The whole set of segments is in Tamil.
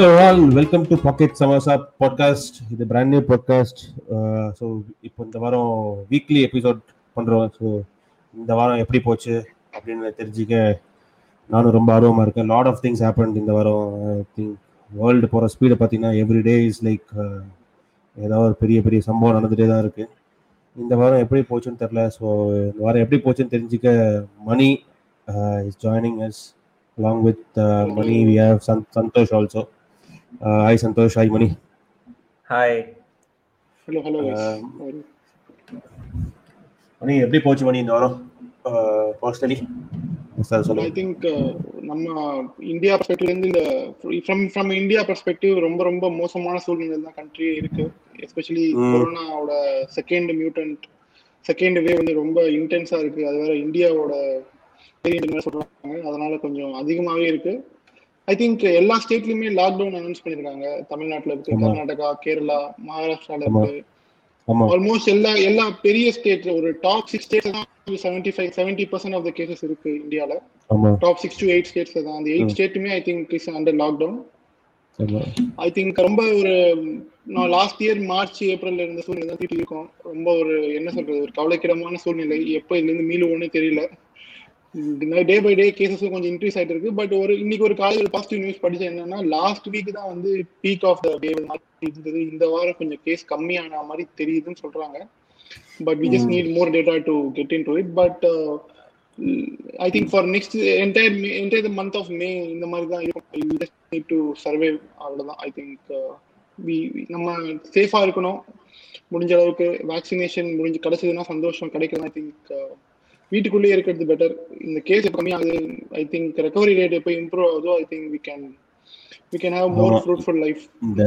Hello all welcome to pocket Samosa podcast இது பிராண்ட் நியூ பாட்காஸ்ட் ஸோ இப்போ இந்த வாரம் வீக்லி எபிசோட் பண்ணுறோம் ஸோ இந்த வாரம் எப்படி போச்சு அப்படின்னு தெரிஞ்சுக்க நானும் ரொம்ப ஆர்வமாக இருக்கேன். லாட் ஆஃப் திங்ஸ் ஹேப்பன் இந்த வாரம். திங்க் வேர்ல்டு போகிற ஸ்பீடை பார்த்தீங்கன்னா எவ்ரி டே இஸ் லைக் ஏதாவது ஒரு பெரிய பெரிய சம்பவம் நடந்துகிட்டே தான் இருக்குது இந்த வாரம் எப்படி போச்சுன்னு தெரில ஸோ இந்த வாரம் எப்படி போச்சுன்னு தெரிஞ்சுக்க Mani is joining us along with uh, Mani, we have Sant- Santosh also. Uh, hi, Santosh. Hi, Mani. Hi hello hello Mani எப்படி போச்சு மணி இந்த வாரம்? பர்சனலி சார் ஐ சொல்லுங்க. திங்க் நம்ம இந்தியா பெர்ஸ்பெக்டிவ்ல இருந்து இந்த ஃப்ரம் ஃப்ரம் இந்தியா பெர்ஸ்பெக்டிவ் ரொம்ப ரொம்ப மோசமான சூழ்நிலை தான் கண்ட்ரி இருக்கு. எஸ்பெஷலி. கொரோனாவோட செகண்ட் மியூட்டன்ட் செகண்ட் வேவ் வந்து ரொம்ப இன்டென்ஸா இருக்கு. அது வேற இந்தியாவோட வேரியன்ட் சொல்றாங்க. அதனால கொஞ்சம் அதிகமாவே இருக்கு. ஐ திங்க் எல்லா ஸ்டேட்லயுமே லாக்டவுன் அனௌன்ஸ் பண்ணிருக்காங்க. தமிழ்நாட்டுல இருக்கு. கர்நாடகா கேரளா மகாராஷ்டிரால. இருக்கு. ஆல்மோஸ்ட் எல்லா எல்லா பெரிய ஸ்டேட் ஒரு டாப் சிக்ஸ் ஸ்டேட்ஸ் தான் seventy five seventy percent of the cases இருக்கு இந்தியால. Top six to eight states தான். அந்த eight. ஸ்டேட்டுமே I think is under lockdown I think ரொம்ப ஒரு நான் லாஸ்ட் இயர் மார்ச் ஏப்ரல்ல இருந்த சூழ்நிலை தான் இருக்கோம் ரொம்ப ஒரு என்ன சொல்றது ஒரு கவலைக்கிடமான சூழ்நிலை. எப்போ இதுல இருந்து மீளுவோன்னே தெரியல. டே பை டே கேசஸும் கொஞ்சம் இன்க்ரீஸ் ஆயிட்டு இருக்கு பட் ஒரு இன்னைக்கு ஒரு காலையில் ஒரு பாசிட்டிவ் நியூஸ் படிச்சேன் என்னன்னா லாஸ்ட் வீக் தான் வந்து பீக் ஆஃப் த டே இருந்தது. இந்த வாரம் கொஞ்சம் கேஸ் கம்மியான மாதிரி தெரியுதுன்னு சொல்றாங்க. But we just. Need more data to get in to it but I think for next entire entire month of May இந்த மாதிரி தான் இருக்கும். ஜஸ்ட் நீட் டு சர்வே அவ்வளோதான் ஐ திங்க் வி நம்ம சேஃபாக இருக்கணும். முடிஞ்ச அளவுக்கு வேக்சினேஷன் முடிஞ்சு கிடைச்சதுன்னா சந்தோஷம். கிடைக்கும் ஐ திங்க் வீட்டுக்குள்ளேயே இருக்கிறது பெட்டர் இந்த கேஸ் கம்மியாகுது ஐ திங்க் ரெக்கவரி ரேட் எப்போ இம்ப்ரூவ் ஆகுதோ I think we can we can have more. Fruitful life இந்த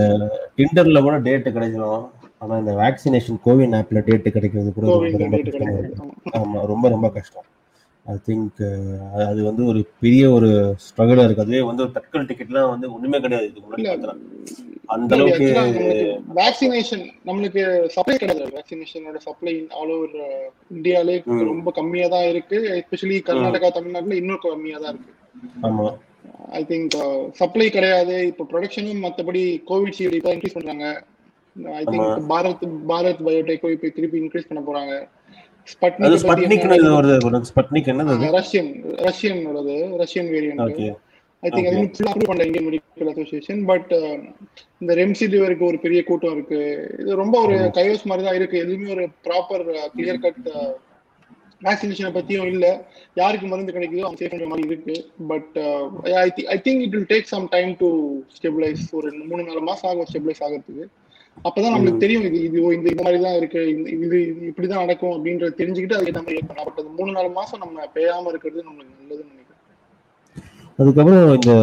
டிண்டர்ல கூட டேட் கிடைச்சிடும் ஆனா இந்த வேக்சினேஷன் கோவின் ஆப்ல டேட் கிடைக்கிறது கூட ஆமா ரொம்ப ரொம்ப கஷ்டம். ஐ திங்க் அது வந்து ஒரு பெரிய ஒரு ஸ்ட்ரகிளா இருக்கு. அதுவே வந்து தட்கல் டிக்கெட்லாம் வந்து ஒண்ணுமே கிடையாது. இதுக்கு முன்னாடி அந்த அளவுக்கு வேக்சினேஷன் நம்மளுக்கு சப்ளை கிடையாது. வேக்சினேஷனோட சப்ளை ஆல் ஓவர் இந்தியாலே. ரொம்ப கம்மியா தான் இருக்கு. எஸ்பெஷலி கர்நாடகா தமிழ்நாட்டுல இன்னும் கம்மியா தான் இருக்கு. ஆமா. ஐ திங்க் சப்ளை கிடையாது. இப்போ ப்ரொடக்ஷனும் மத்தபடி கோவிட்ஷீல்டு இப்போ இன்க்ரீஸ் பண்றாங்க. I think. பாரத் பாரத் பயோடெக்கோ இப்போ திருப்பி இன்க்ரீஸ் பண்ண போறாங்க. ஸ்பட்னிக் ஸ்பட்னிக்னு இது வருது ஸ்பட்னிக் என்னது Russian Russian variant okay I think அது. ஃபுல்லா அப்ரூவ் பண்ணல இந்தியன் மெடிக்கல் அசோசியேஷன் பட் இந்த ரெம்சிடிவருக்கு ஒரு பெரிய கூட்டம் இருக்கு. இது ரொம்ப ஒரு ஆமா. கைவஸ் மாதிரி தான் இருக்கு. எதுவுமே ஒரு ப்ராப்பர் கிளியர் கட் வேக்சினேஷனை பத்தியும் இல்ல. யாருக்கு மருந்து கிடைக்குதோ அவங்க சேஃப் மாதிரி இருக்கு. But I think it will take some time to stabilise ஒரு மூணு நாலு மாசம் ஆகும் ஸ்டெபிளைஸ் ஆகிறதுக்கு. அப்பதான் நம்மளுக்கு தெரியும் இது இது இந்த இந்த மாதிரி தான் இருக்கு இது இப்படிதான் நடக்கும் அப்படின்றத தெரிஞ்சுக்கிட்டு அதுக்கு நம்ம பட் அது மூணு நாலு மாசம் நம்ம பேயாம இருக்கிறது நம்மளுக்கு நல்லதுன்னு நினைக்கிறேன். அதுக்கப்புறம் இந்த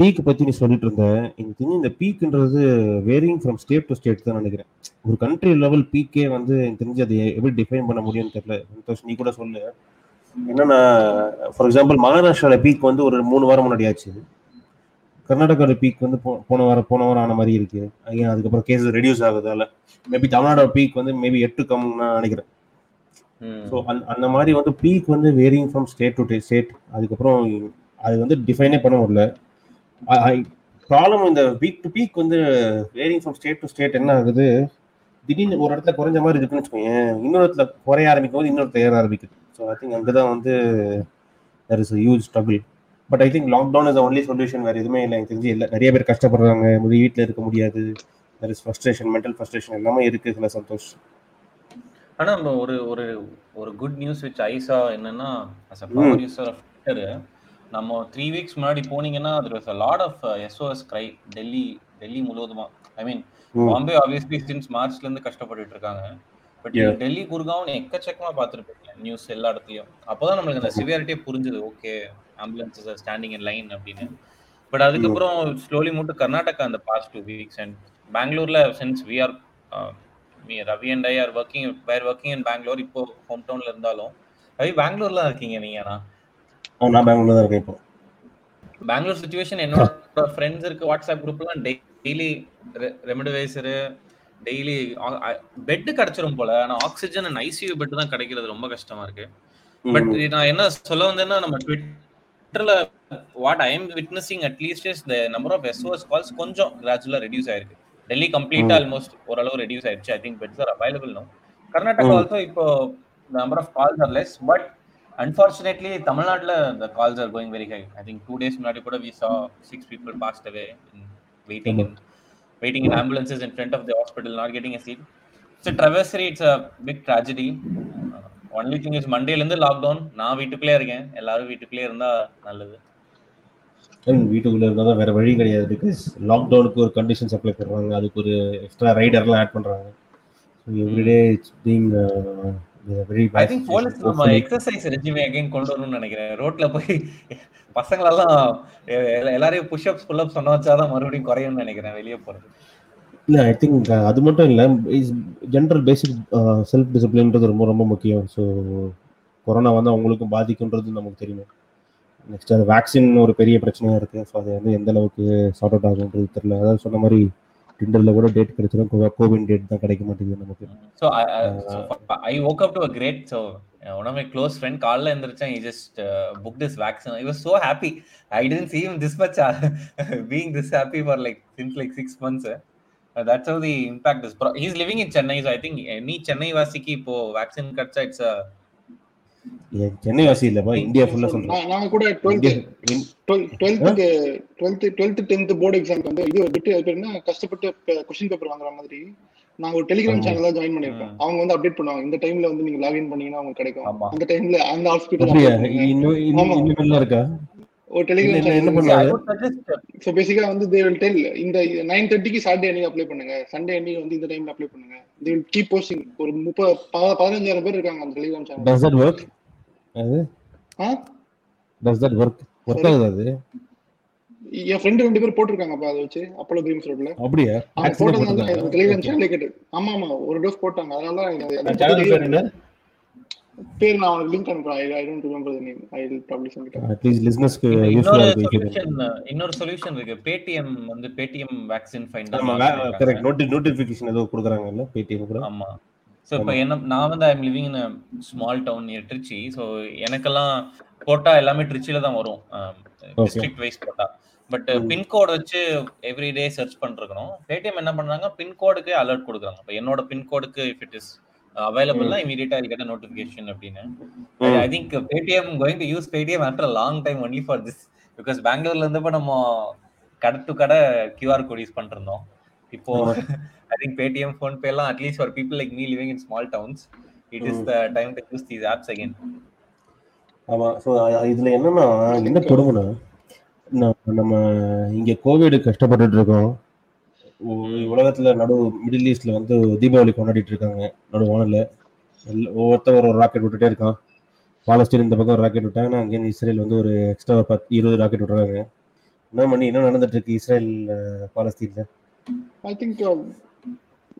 பீக் பத்தி நீ சொல்லிட்டு இருந்த எனக்கு தெரிஞ்சு இந்த பீக்ன்றது varying from state to state தான் நினைக்கிறேன். ஒரு கண்ட்ரி லெவல் பீக்கே வந்து எனக்கு தெரிஞ்சு அதை எப்படி டிஃபைன் பண்ண முடியும்னு தெரியல. சந்தோஷ் நீ கூட சொல்லு. என்னன்னா ஃபார் எக்ஸாம்பிள் மகாராஷ்டிரால பீக் வந்து ஒரு மூணு வாரம் முன்னாடி ஆச்சு. கர்நாடகாவோட பீக் வந்து போன வாரம் போன வாரம் ஆன மாதிரி இருக்கு. again அதுக்கப்புறம் கேசஸ் ரெடியூஸ் ஆகுதால மேபி தமிழ்நாடோட பீக் வந்து மேபி எட்டு கம் நான் நினைக்கிறேன். ஸோ அந்த மாதிரி வந்து பீக் வந்து varying from state to state அதுக்கப்புறம் அது வந்து டிஃபைனே பண்ண முடியல. ப்ராப்ளம் இந்த பீக் டு பீக் வந்து varying from state to state என்ன ஆகுது? திடீர்னு ஒரு இடத்துல குறைஞ்ச மாதிரி இருக்குன்னு வச்சுக்கோங்க இன்னொரு இடத்துல குறைய ஆரம்பிக்கும் போது இன்னொரு ஏற ஆரம்பிக்குது. ஸோ ஐ திங்க் அங்கே தான் வந்து there is huge struggle but I think lockdown is only solution வேறு எதுவுமே இல்லை. எனக்கு தெரிஞ்சு இல்லை நிறைய பேர் கஷ்டப்படுறாங்க. வீட்டில் இருக்க முடியாது. There is frustration mental frustration எல்லாமே இருக்கு சில சந்தோஷ். ஆனா நம்ம ஒரு ஒரு ஒரு குட் நியூஸ் விச் ஐசா என்னன்னா as a hmm. Power user of Twitter நம்ம த்ரீ வீக்ஸ் முன்னாடி போனீங்கன்னா there was a lot of SOS cry Delhi Delhi முழுவதுமா I mean. Bombay obviously since மார்ச்ல இருந்து கஷ்டப்பட்டுட்டு இருக்காங்க. பட். டெல்லி குர்காவன் எக்கச்சக்கமா பார்த்துருப்பீங்க. நியூஸ் எல்லா இடத்துலயும். அப்போதான் நம்மளுக்கு அந்த சிவியாரிட்டியே புரிஞ்சுது. Okay ambulances are standing in line அப்படின்னு. பட் அதுக்கப்புறம் ஸ்லோலி மூட்டு கர்நாடகா அந்த பாஸ்ட் டூ வீக்ஸ் அண்ட் பெங்களூர்ல since we are me Ravi and I are working where working in Bangalore இப்போ ஹோம் டவுன்ல இருந்தாலும் ரவி பெங்களூர்ல இருக்கீங்க நீங்க நான் பெங்களூர் தான் இருக்கேன் இப்போ. பெங்களூர் சுச்சுவேஷன் என்னோட ஃப்ரெண்ட்ஸ் இருக்கு வாட்ஸ்அப் குரூப்லாம் டெய்லி ரெமடிவைசரு டெய்லி பெட் கிடைச்சிரும் போல. ஆனா ஆக்சிஜன் அண்ட் ஐசியூ பெட் தான் கிடைக்கிறது ரொம்ப கஷ்டமா இருக்கு. பட் நான் என்ன சொல்ல வந்தேன்னா நம்ம ட்விட் ட்விட்டர்ல what I am witnessing at least is the number of SOS calls கொஞ்சம் கிராஜுவலா ரெடியூஸ் ஆயிருக்கு டெல்லி கம்ப்ளீட்டா ஆல்மோஸ்ட் ஓரளவு ரெடியூஸ் ஆயிடுச்சு I think beds are available no Karnataka also இப்போ number of calls are less but unfortunately தமிழ்நாட்டுல the calls are going very high i think two days முன்னாடி கூட we saw six people passed away in waiting in waiting in ambulances in front of the hospital not getting a seat it's a travesty it's a big tragedy only thing is மண்டேல இருந்து லாக்டவுன் நான் வீட்டுக்குள்ளே இருக்கேன். எல்லாரும் வீட்டுக்குள்ளே இருந்தா நல்லது. வீட்டுக்குள்ள இருந்தா தான் வேற வழி கிடையாது. பிகாஸ் லாக்டவுனுக்கு ஒரு கண்டிஷன்ஸ் அப்ளை பண்றாங்க. அதுக்கு ஒரு எக்ஸ்ட்ரா ரைடர்லாம் ஆட் பண்றாங்க. Everyday it's being very I think police நம்ம எக்ஸசைஸ் ரெஜிமே அகைன் கொண்டு வரணும்னு நினைக்கிறேன். ரோட்ல போய் பசங்களெல்லாம் எல்லாரையும் புஷ்அப்ஸ் புல்அப் சொன்ன வச்சாதான் மறுபடியும் குறையும்னு நினைக்கிறேன். வெளியே போறது. இல்ல ஐ திங்க் அது மட்டும் இல்ல இஸ் ஜென்ரல் பேசிக் செல்ஃப் டிசிப்ளின்றது ரொம்ப ரொம்ப முக்கியம். ஸோ கொரோனா வந்து அவங்களுக்கும் பாதிக்குன்றது நமக்கு தெரியும். நெக்ஸ்ட் அது வேக்சின் ஒரு பெரிய பிரச்சனையா இருக்கு. ஸோ அது வந்து எந்த அளவுக்கு சார்ட் அவுட் ஆகுன்றது தெரியல. அதாவது சொன்ன மாதிரி டிண்டர்ல கூட டேட் கிடைச்சிடும் கோவின் டேட் தான் கிடைக்க மாட்டேங்குது நமக்கு. So I a great so uh, one of my close friend காலைல எந்திரிச்சேன் he just uh, booked his vaccine. He was so happy. I didn't see him this much uh, being this happy for like since how the impact is. Pro- he's living in Chennai so I think any Chennai வாசிக்கு இப்போ வேக்சின் கிடைச்சா இட்ஸ் சென்னை வாசி இல்லப்பா இந்தியா ஃபுல்லா சொல்றேன். நான் நாங்க கூட டுவெல்த் இந்தியா இன்- டுவெல்த்துக்கு டுவெல்த் டுவெல்த் டென்த் போர்டு எக்ஸாம்க்கு வந்து இது பிட்டு அது என்ன? கஷ்டப்பட்டு கொஸ்டின் பேப்பர் வாங்குற மாதிரி. நாங்க ஒரு டெலிகிராம் ஆமா. சேனல் தான் ஜாயின் பண்ணிருக்கோம் ம். அவங்க வந்து அப்டேட் பண்ணுவாங்க. இந்த டைம்ல வந்து நீங்க லாகின் பண்ணீங்கன்னா உங்களுக்கு கிடைக்கும். அந்த டைம்ல அந்த ஹாஸ்பிட்டல் அப்படியா? இன்னும் இன்னும் இருக்கா? ஒரு என்ன டெலிகிராம் என்ன- என்ன சேனல் பண்ணாங்க I would suggest ஸோ பேசிக்கா வந்து தே வில் டெல் இந்த நைன் தேர்ட்டிக்கு சாட்டர்டே அன்னைக்கு அப்ளை பண்ணுங்க. சண்டே அன்னைக்கு வந்து இந்த டைம்ல அப்ளை பண்ணுங்க. தே வில் கீப் போஸ்டிங் ஒரு முப்பது ப- பதினஞ்சாயிரம் பேர் இருக்காங்க அந்த Telegram channel does that work அது? ஆ? டஸ் தட் ஆகுது அது? என் ஃப்ரெண்டு ரெண்டு பேர் போட்டிருக்காங்கப்பா அதை வச்சு அப்போலோ ட்ரீம்ஸ் ரோட்ல அப்படியா. டெலிகிராம். சேனலே கேட்டு ஆமா ஆமா ஒரு டோஸ் போட்டாங்க. அதனால தான் எனக்கு அந்த அது- channel பேர் நான் உனக்கு லிங்க் அனுப்புறேன். I don't remember the name I will probably send it at least இன்னொரு யூஸ்ஃபுல்லா இருக்கு சொல்யூஷன் இன்னொரு சொல்யூஷன் இருக்கு. பேடிஎம் வந்து பேடிஎம் வேக்சின் ஆமா ஃபைண்டர் கரெக்ட் நோட்டி நோட்டிஃபிகேஷன் ஏதோ கொடுக்குறாங்கல்ல பேடிஎம் கூட. ஆமா. ஸோ இப்போ என்ன நான் வந்து I'm living in small town near Trichy so எனக்கெல்லாம் போட்டா எல்லாமே ட்ரிச்சில தான் வரும். டிஸ்ட்ரிக்ட் வைஸ் போட்டா. பட் பின்கோட் வச்சு எவ்ரிடே சர்ச் பண்ணிருக்கணும் பேடிஎம் என்ன பண்றாங்க? பின்கோடுக்கு அலர்ட் கொடுக்குறாங்க. இப்போ என்னோட பின்கோடுக்கு இஃப் இட் இஸ் அவைலபிள்னா இமீடியட்டா ஐ கெட் நோட்டிஃபிகேஷன் அப்படின்னு. I think Paytm going to use Paytm after long time only for this because பெங்களூர்ல இருந்தப்ப நம்ம கடை டு கடை கியூஆர் கோட் யூஸ் பண்ணிட்டு இருந்தோம் இப்போ I think Paytm PhonePe எல்லாம் at least for people like me living in small towns it is the time to use these apps again ஆமா. ஸோ இதுல என்னன்னா என்ன கொடுமைனா நம்ம- இங்க கோவிட் கஷ்டப்பட்டுட்டு இருக்கோம். உலகத்துல நடு மிடில் ஈஸ்ட்ல வந்து தீபாவளி கொண்டாடிட்டு இருக்காங்க. நடு வானில். ஒவ்வொருத்தர் ஒரு ராக்கெட் விட்டுட்டே இருக்கான். பாலஸ்தீன் இந்த பக்கம் ராக்கெட் விட்டாங்கன்னா அங்கே இஸ்ரேல் வந்து ஒரு எக்ஸ்ட்ரா பத்து இருபது ராக்கெட் விட்டுறாங்க. என்ன பண்ணி என்ன நடந்துட்டு இருக்கு இஸ்ரேல் பாலஸ்தீன்ல? ஐ திங்க்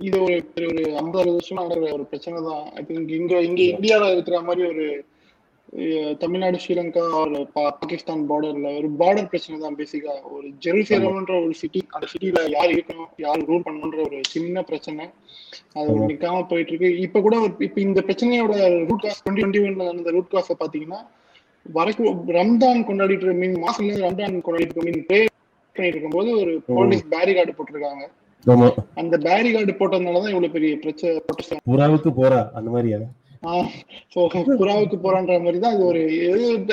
இது ஒரு ஒரு ஐம்பது வருஷமா நடக்கிற ஒரு பிரச்சனை தான் ஐ திங்க் இங்க இங்க இந்தியால இருக்கிற மாதிரி ஒரு தமிழ்நாடு ஸ்ரீலங்கா ஒரு பாகிஸ்தான் பார்டர்ல ஒரு பார்டர் பிரச்சனை தான் பேசிக்கா ஒரு ஜெருசலேம்ன்ற ஒரு சிட்டி அந்த சிட்டில யார் இருக்கணும் யார் ரூல் பண்ணணுன்ற ஒரு சின்ன பிரச்சனை. அது ஆமா. நிக்காம போயிட்டு இருக்கு இப்ப கூட இப்ப இந்த பிரச்சனையோட ரூட் காஸ் டுவெண்ட்டி டுவெண்ட்டி ஒன்ல நடந்த ரூட் காச பாத்தீங்கன்னா வரக்கு ரம்ஜான் கொண்டாடிட்டு இருக்க மீன் மாசம்ல ரம்ஜான் கொண்டாடிட்டு மீன் ப்ரே பண்ணிட்டு இருக்கும்போது ஒரு போலீஸ் பேரிகார்டு போட்டிருக்காங்க. அந்த பேரிகார்டு போட்டதுனாலதான் இவ்வளவு பெரிய பிரச்சனை புறாவுக்கு போறா அந்த மாதிரியா ஸோ புறாவுக்கு போறான்ற மாதிரி தான் இது ஒரு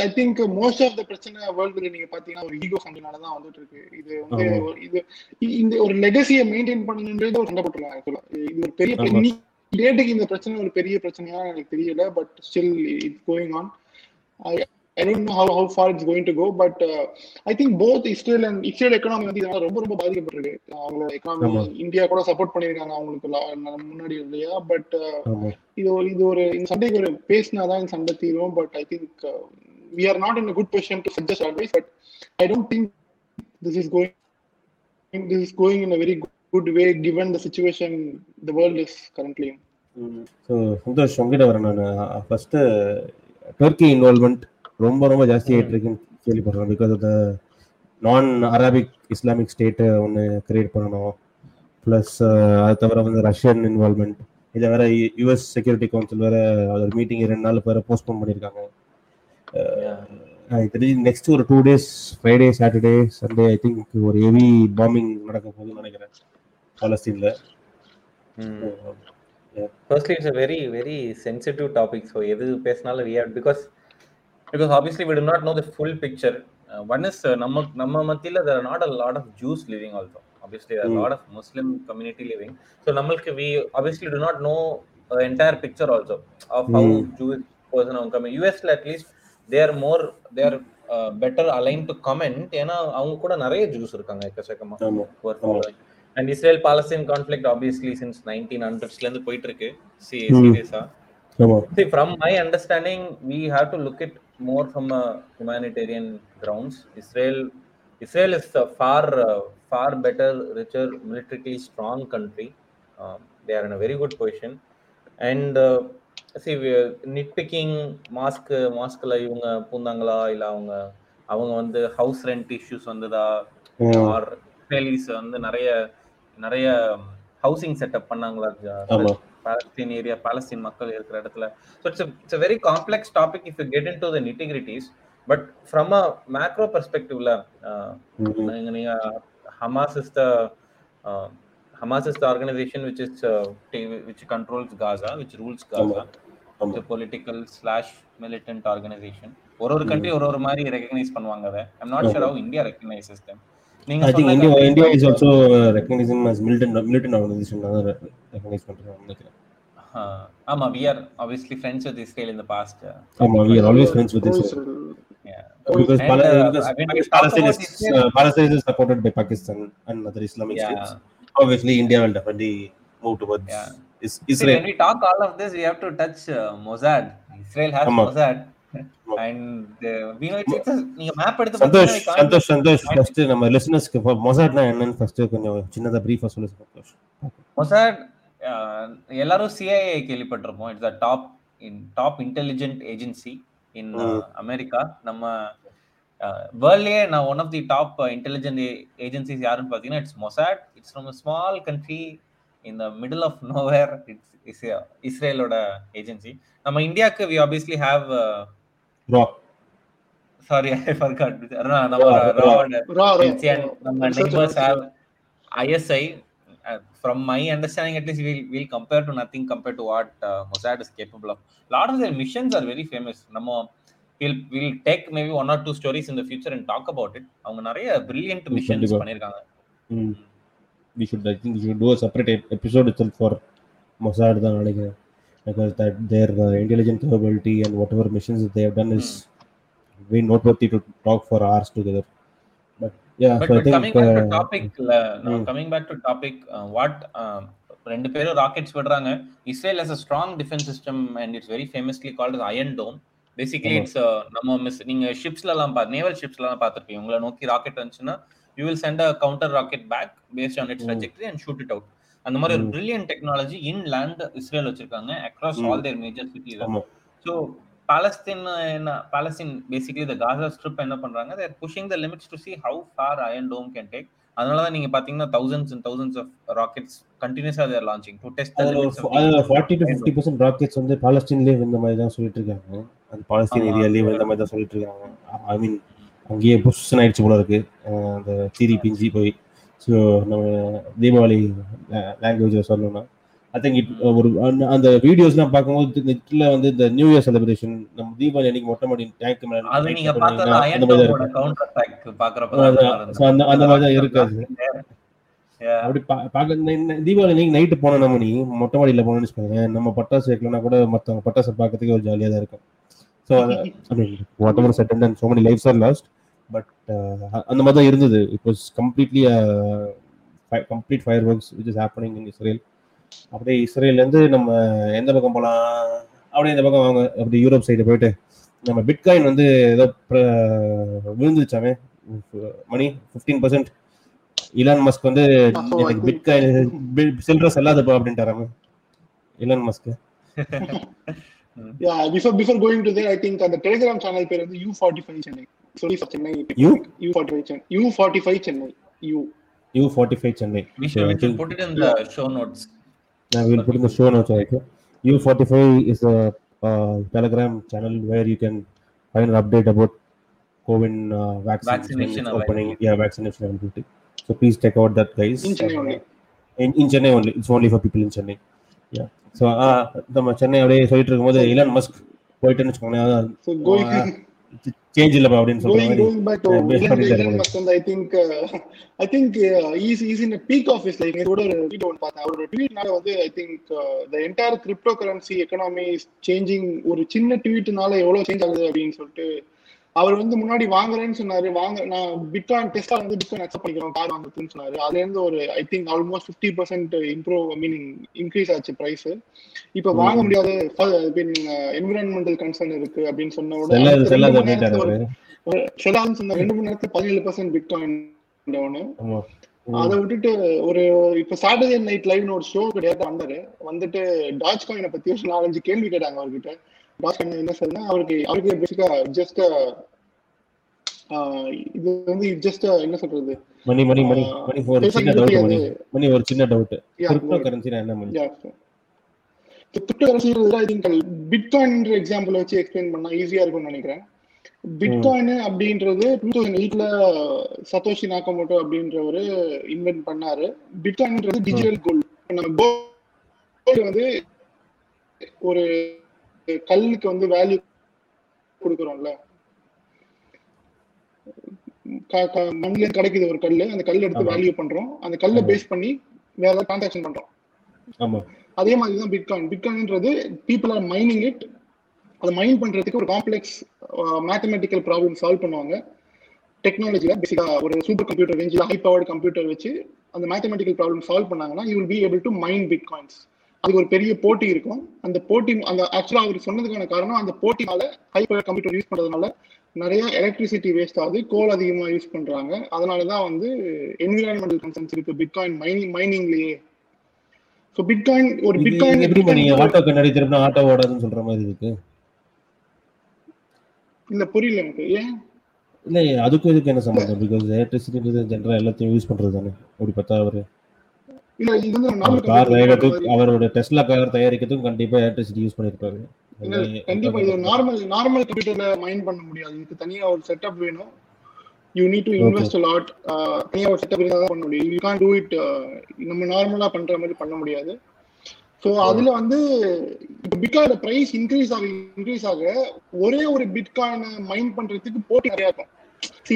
I think most of the பிரச்சனை வேர்ல்டுல நீங்க பாத்தீங்கன்னா ஒரு ஈகோ சண்டைனால தான் வந்துட்டு இருக்கு இது வந்து இது இந்த ஒரு லெகசியை மெயின்டைன் பண்ணணுன்றது ஒரு சண்டை போட்டுருக்காங்க இது ஒரு பெரிய. டேட்டுக்கு இந்த பிரச்சனை ஒரு பெரிய பிரச்சனையா எனக்கு தெரியல but still it's going on I don't know how how far it's going to go but I think both Israel and Israel economy வந்து இதனால ரொம்ப ரொம்ப பாதிக்கப்பட்டிருக்கு. அவங்களோட எக்கனாமி. இந்தியா கூட சப்போர்ட் பண்ணிருக்காங்க அவங்களுக்கு முன்னாடி இல்லையா? பட் ஆமா. இது ஒரு இது ஒரு இந்த சண்டைக்கு ஒரு பேசினாதான் இந்த சண்டை தீரும் but I think we are not in good position to suggest advice but I don't think this is going this is going in a very good way given the situation the world is currently so Santhosh உங்ககிட்ட வரேன் நான். ஃபர்ஸ்ட் டர்க்கி இன்வால்மெண்ட் ரொம்ப ரொம்ப ஜாஸ்தி ஆயிட்டு இருக்குன்னு கேள்விப்படுறேன் பிகாஸ் ஆஃப் த நான் அரபிக் இஸ்லாமிக் ஸ்டேட்டை ஒன்று கிரியேட் பண்ணணும். ப்ளஸ் அது தவிர வந்து ரஷ்யன் இன்வால்மெண்ட் இதை வேற யூஎஸ் செக்யூரிட்டி கவுன்சில் வேற ஒரு மீட்டிங் ரெண்டு நாள் வேற போஸ்ட்போன் பண்ணியிருக்காங்க. எனக்கு தெரிஞ்சு நெக்ஸ்ட் ஒரு two days Friday Saturday Sunday I think ஒரு ஹெவி பாம்பிங் நடக்க போகுதுன்னு நினைக்கிறேன். பாலஸ்தீன்ல firstly it's a very very sensitive topic so எது பேசினாலும் have because because obviously we do not know the full picture uh, one is uh, நம்ம நம்ம மத்தியில there are not a lot of Jews living also obviously there are a Mm. lot of Muslim community living so நம்மளுக்கு we obviously do not know the entire picture also of how Mm. Jewish person அவங்க coming US ல at least they are more they are uh, better aligned to comment ஏன்னா அவங்க கூட நிறைய ஜூஸ் இருக்காங்க எக்கச்சக்கமா ஆமா who are following. And Israel Palestine conflict obviously since 1900s ல இருந்து போயிட்டு இருக்கு See, Hmm. serious-ஆ. ஆமா See, from my understanding, we have to look at more from a humanitarian grounds. Israel, Israel is a far, uh, far better, richer, militarily strong country. Um, they are in a very good position. And uh, see, we are nitpicking mask மாஸ்க்ல இவங்க பூந்தாங்களா இல்ல அவங்க அவங்க வந்து ஹவுஸ் ரெண்ட் இஷ்யூஸ் வந்ததா ஆர் இஸ்ரேலிஸ் வந்து நிறைய நிறைய ஹவுசிங் செட்டப் பண்ணாங்களா பாலஸ்தீன் ஏரியா பாலஸ்தீன் மக்கள் இருக்கிற இடத்துல. So it's it's very complex topic if you get in to the nitty gritties but from a macro பெர்ஸ்பெக்டிவ்ல. நீங்க Hamas is the Hamas is the organisation which is which controls Gaza which rules Gaza. It's political slash militant organisation ஒரு ஒரு கண்ட்ரி ஒரு ஒரு மாதிரி ரெகக்னைஸ் பண்ணுவாங்க அதை. I'm not sure how India recognises them நீங்க I think சொன்ன India countries India is also- also uh, recognizing as militant militant organization அதான் recognize பண்றாங்க நினைக்கிறேன் Uh, ஆமா we are obviously friends with Israel in the past. uh, ஆமா we are always friends with Pro Israel Israel. yeah. because, And, Pala- uh, because when we talk Palestine about is Israel- uh, Palestine is supported by Pakistan and other Islamic Yeah. states. Obviously, India will definitely move towards Yeah. is- See, Israel. when we talk all of this, we have to touch uh, Mossad. Israel has ஆமா. Mossad. Uh, Santhosh Santhosh first நம்ம லிசனர்ஸ்க்கு மொசாட்னா என்னன்னு ஃபர்ஸ்ட் கொஞ்சம் சின்னதா பிரீஃபா சொல்லு சந்தோஷ். Mossad, எல்லாரும் சிஐஏ கேள்விப்பட்டிருப்போம். It's the top in top intelligent agency in. America. நம்ம வேர்ல்ட்லயே நான் one of the top intelligent agencies யாருன்னு பார்த்தீங்கன்னா it's Mossad. It's from small country in the middle of nowhere it's இஸ்ரேலோட ஏஜென்சி நம்ம இந்தியாவுக்கு வி ஆப்வியஸ்லி ஹாவ் ரா சாரி ஐ ஃபர்காட் நம்ம. நம்ம have ISI. Uh, from my understanding, at least we'll, we'll compare to nothing compared to what uh, Mossad is capable of. A lot of their missions are very famous. நம்ம we'll, we'll take maybe one or two stories in the future and talk about it. அவங்க நிறைய brilliant missions. பண்ணிருக்காங்க. we should I think we should do a separate ep- episode itself for Mossad தான் நினைக்கிறேன் because that their uh, intelligent capability and whatever missions that they have done is very noteworthy to talk for hours together. But yeah, But, so I but think coming back to uh, topic, no, mm. coming back to topic, uh, what um, ரெண்டு பேரும் ராக்கெட்ஸ் விடுறாங்க Israel has a strong defence system and it's very famously called iron dome basically ஆமா. இட்ஸ் நம்ம மிஸ் நீங்க ஷிப்ஸ்ல எல்லாம் பா நேவல் ஷிப்ஸ்ல எல்லாம் பார்த்திருப்பீங்க உங்களை நோக்கி ராக்கெட் வந்துச்சுன்னா you will send a counter rocket back based on its Mm. Trajectory and shoot it out அந்த மாதிரி ஒரு. Brilliant technology in land Israel வச்சிருக்காங்க across. All their major cities so Palestine என்ன பாலஸ்தீன் பேசிக்கலி இந்த காசா ஸ்ட்ரிப் என்ன பண்றாங்க they're pushing the limits to see how far Iron Dome can take அதனால தான் நீங்க பாத்தீங்கன்னா thousands and thousands of rockets கண்டினியூஸா they're launching to test the limits of forty to fifty percent rockets வந்து பாலஸ்தீன்லேயே இந்த மாதிரி தான் சொல்லிட்டு இருக்காங்க. அந்த பாலஸ்தீன். ஏரியாலேயே இந்த மாதிரி தான் சொல்லிட்டு இருக்காங்க. ஐ மீன் அங்கேயே புஷ்ஷன் ஆயிடுச்சு போல இருக்கு. அந்த தீரி பிஞ்சி போய். ஸோ நம்ம தீபாவளி லாங்குவேஜில் சொல்லணும்னா ஐ திங்க் இட் ஒரு அந்த- வீடியோஸ்லாம் பார்க்கும்போது நெட்ல வந்து இந்த நியூ இயர் செலிப்ரேஷன் நம்ம தீபாவளி அன்னைக்கு மொட்டை மாடி டேங்க் மேல அது நீங்க அந்த மாதிரி கவுண்டர் பாக்குறப்ப so அந்த அந்த மாதிரி தான் இருக்காது. அப்படி பார்க்க தீபாவளி அன்னைக்கு நைட்டு போன நம்ம நீ மொட்டை மாடியில் போனோம்னு வச்சுக்கோங்க நம்ம பட்டாசு வைக்கலனா கூட மற்றவங்க பட்டாசு பார்க்கறதுக்கு ஒரு ஜாலியாக தான் இருக்கும். So I mean whatever said and so many lifes are lost but அந்த மாதிரி தான் இருந்தது it was completely complete fireworks which is happening in Israel அப்படியே இஸ்ரேல்லேருந்து நம்ம எந்த பக்கம் போகலாம் அப்படியே இந்த பக்கம் வாங்க. அப்படி யூரோப் சைடு போயிட்டு நம்ம பிட்காயின் வந்து ஏதோ விழுந்துருச்சாமே Mani fifteen percent Elon Musk வந்து Oh, எனக்கு பிட்காயின் சில்ற செல்லாதப்பா அப்படின்ட்டாராம Elon Musk Yeah, before before going to there, I think uh, the Telegram channel பேர் வந்து U45 Chennai. Sorry for Chennai. U? U45 Chennai. U45 Chennai. U. U forty five Chennai We So should, I we should think put it in the show notes. I will put in the show notes also. U45 is a uh, Telegram channel where you can find an update about CoWIN vaccine Vaccination opening yeah vaccination availability so please check out that guys In Chennai only. in, in Chennai only it's only for people in Chennai yeah so uh, நம்ம சென்னை அப்படியே சொல்லிட்டு இருக்கும்போது இலான் மஸ்க் போயிட்டுன்னு வச்சுக்கோங்களேன் So going சேஞ்ச் இல்லப்பா அப்படின்னு சொல்ற வந்து uh, uh, a peak of his life. இதோட ஒரு tweet ஒன்று பார்த்தேன் அவரோட ட்வீட்னால வந்து I think uh, the entire cryptocurrency economy is changing ஒரு சின்ன ட்வீட்னால எவ்வளவு சேஞ்ச் ஆகுது அப்படின்னு சொல்லிட்டு அவர் வந்து முன்னாடி வாங்குறேன்னு சொன்னாரு. வாங்க நான் பிட்காயின் டெஸ்டா வந்து பிட்காயின் அக்செப்ட் பண்ணிக்கிறோம் கார் வாங்குறதுன்னு சொன்னாரு. அதுல இருந்து ஒரு I think almost fifty percent improve meaning increase ஆச்சு பிரைஸ் இப்ப வாங்க முடியாது. என்விரான்மெண்டல் கன்சர்ன் இருக்கு அப்படின்னு சொன்ன உடனே சொன்ன ரெண்டு மணி நேரத்துல பதினேழு பர்சன்ட் பிட்காயின் டவுனு அதை விட்டுட்டு ஒரு இப்ப சாட்டர்டே நைட் லைவ்னு ஒரு ஷோ கிடையாது வந்தாரு. வந்துட்டு டாச் காயினை பத்தி ஒரு நாலஞ்சு கேள்வி கேட்டாங்க அவர்கிட்ட. காயின் என்ன சொல்லுன்னா அவருக்கு அவருக்கு பேசிக்கா ஜஸ்ட் இது வந்து ஜஸ்ட் என்ன சொல்றது? மணி மணி மணி மணி ஒரு சின்ன டவுட். மணி மணி ஒரு சின்ன டவுட் கிரிப்டோ கரன்சினா என்ன money crypto currency I think bitcoin example வச்சு எக்ஸ்பிளைன் பண்ணா ஈஸியா இருக்கும்னு நினைக்கிறேன். பிட்காயின் அப்படின்றது டூ தௌசண்ட் எயிட்ல சதோஷி நாக்கமோட்டோ அப்படின்றவரு இன்வென்ட் பண்ணாரு. பிட்காயின்ன்றது டிஜிட்டல் கோல்டு நம்ம கோல்டு வந்து ஒரு கல்லுக்கு வந்து வேல்யூ கொடுக்குறோம்ல. இருந்து கிடைக்குது ஒரு கல்லு. அந்த கல் எடுத்து. வேல்யூ பண்றோம். அந்த கல்லை. பேஸ் பண்ணி வேற டிரான்சாக்ஷன் பண்றோம். ஆமா. அதே மாதிரி தான் பிட்காயின் பிட்காயின்ன்றது பீப்புள் ஆர் மைனிங் இட் அதை மைன் பண்றதுக்கு ஒரு காம்ப்ளெக்ஸ் மேத்தமெட்டிக்கல் ப்ராப்ளம் சால்வ் பண்ணுவாங்க. டெக்னாலஜியில் பேசிக்காக ஒரு சூப்பர் கம்ப்யூட்டர் ரேஞ்சில் ஹை பவர்டு கம்ப்யூட்டர் வச்சு அந்த மேத்தமெட்டிக்கல் ப்ராப்ளம் சால்வ் பண்ணாங்கன்னா you will be able to mine bitcoins அதுக்கு ஒரு பெரிய போட்டி இருக்கும். அந்த போட்டி அந்த ஆக்சுவலாக அவர் சொன்னதுக்கான காரணம் அந்த போட்டினால ஹை பவர் கம்ப்யூட்டர் யூஸ் பண்றதுனால நிறைய எலக்ட்ரிசிட்டி வேஸ்ட் ஆகுது கோல் அதிகமாக யூஸ் பண்றாங்க. அதனால தான் வந்து என்விரான்மெண்டல் கன்சர்ன்ஸ் இருக்கு. பிட்காயின் மைனிங் மைனிங்லயே ஸோ பிட்காயின் ஒரு பிட்காயின் எப்படி பண்ணி ஆட்டோ கண்ணாடி திருப்பினா ஆட்டோ ஓடாதுன்னு சொல்ற மாதிரி இருக்கு? இல்ல புரியல எனக்கு. ஏன்? இல்ல அதுக்கும் இதுக்கு என்ன சம்பந்தம்? பிகாஸ் எலக்ட்ரிசிட்டி ஜென்ரலா எல்லாத்தையும் யூஸ் பண்றது தானே அப்படி பார்த்தா அவரு இல்ல இது வந்து கார் தயாரிக்கிறதுக்கு அவரோட டெஸ்லா கார் தயாரிக்கிறதுக்கும் கண்டிப்பா எலக்ட்ரிசிட்டி யூஸ் பண்ணிருப்பாரு. கண்டிப்பா. இது நார்மல் நார்மல் கம்ப்யூட்டர்ல மைண்ட் பண்ண முடியாது. இதுக்கு தனியா ஒரு செட்டப் வேணும். You need to invest lot தனியா ஒரு செட்டப் இருந்தா தான் பண்ண முடியும். யூ கான் டூ இட் நம்ம நார்மலா பண்ற மாதிரி பண்ண முடியாது. ஸோ அதுல வந்து இப்போ பிட்காயின் பிரைஸ் இன்க்ரீஸ் ஆக இன்க்ரீஸ் ஆக ஒரே ஒரு பிட்காயினை மைண்ட் பண்றதுக்கு போட்டி நிறைய இருக்கும்.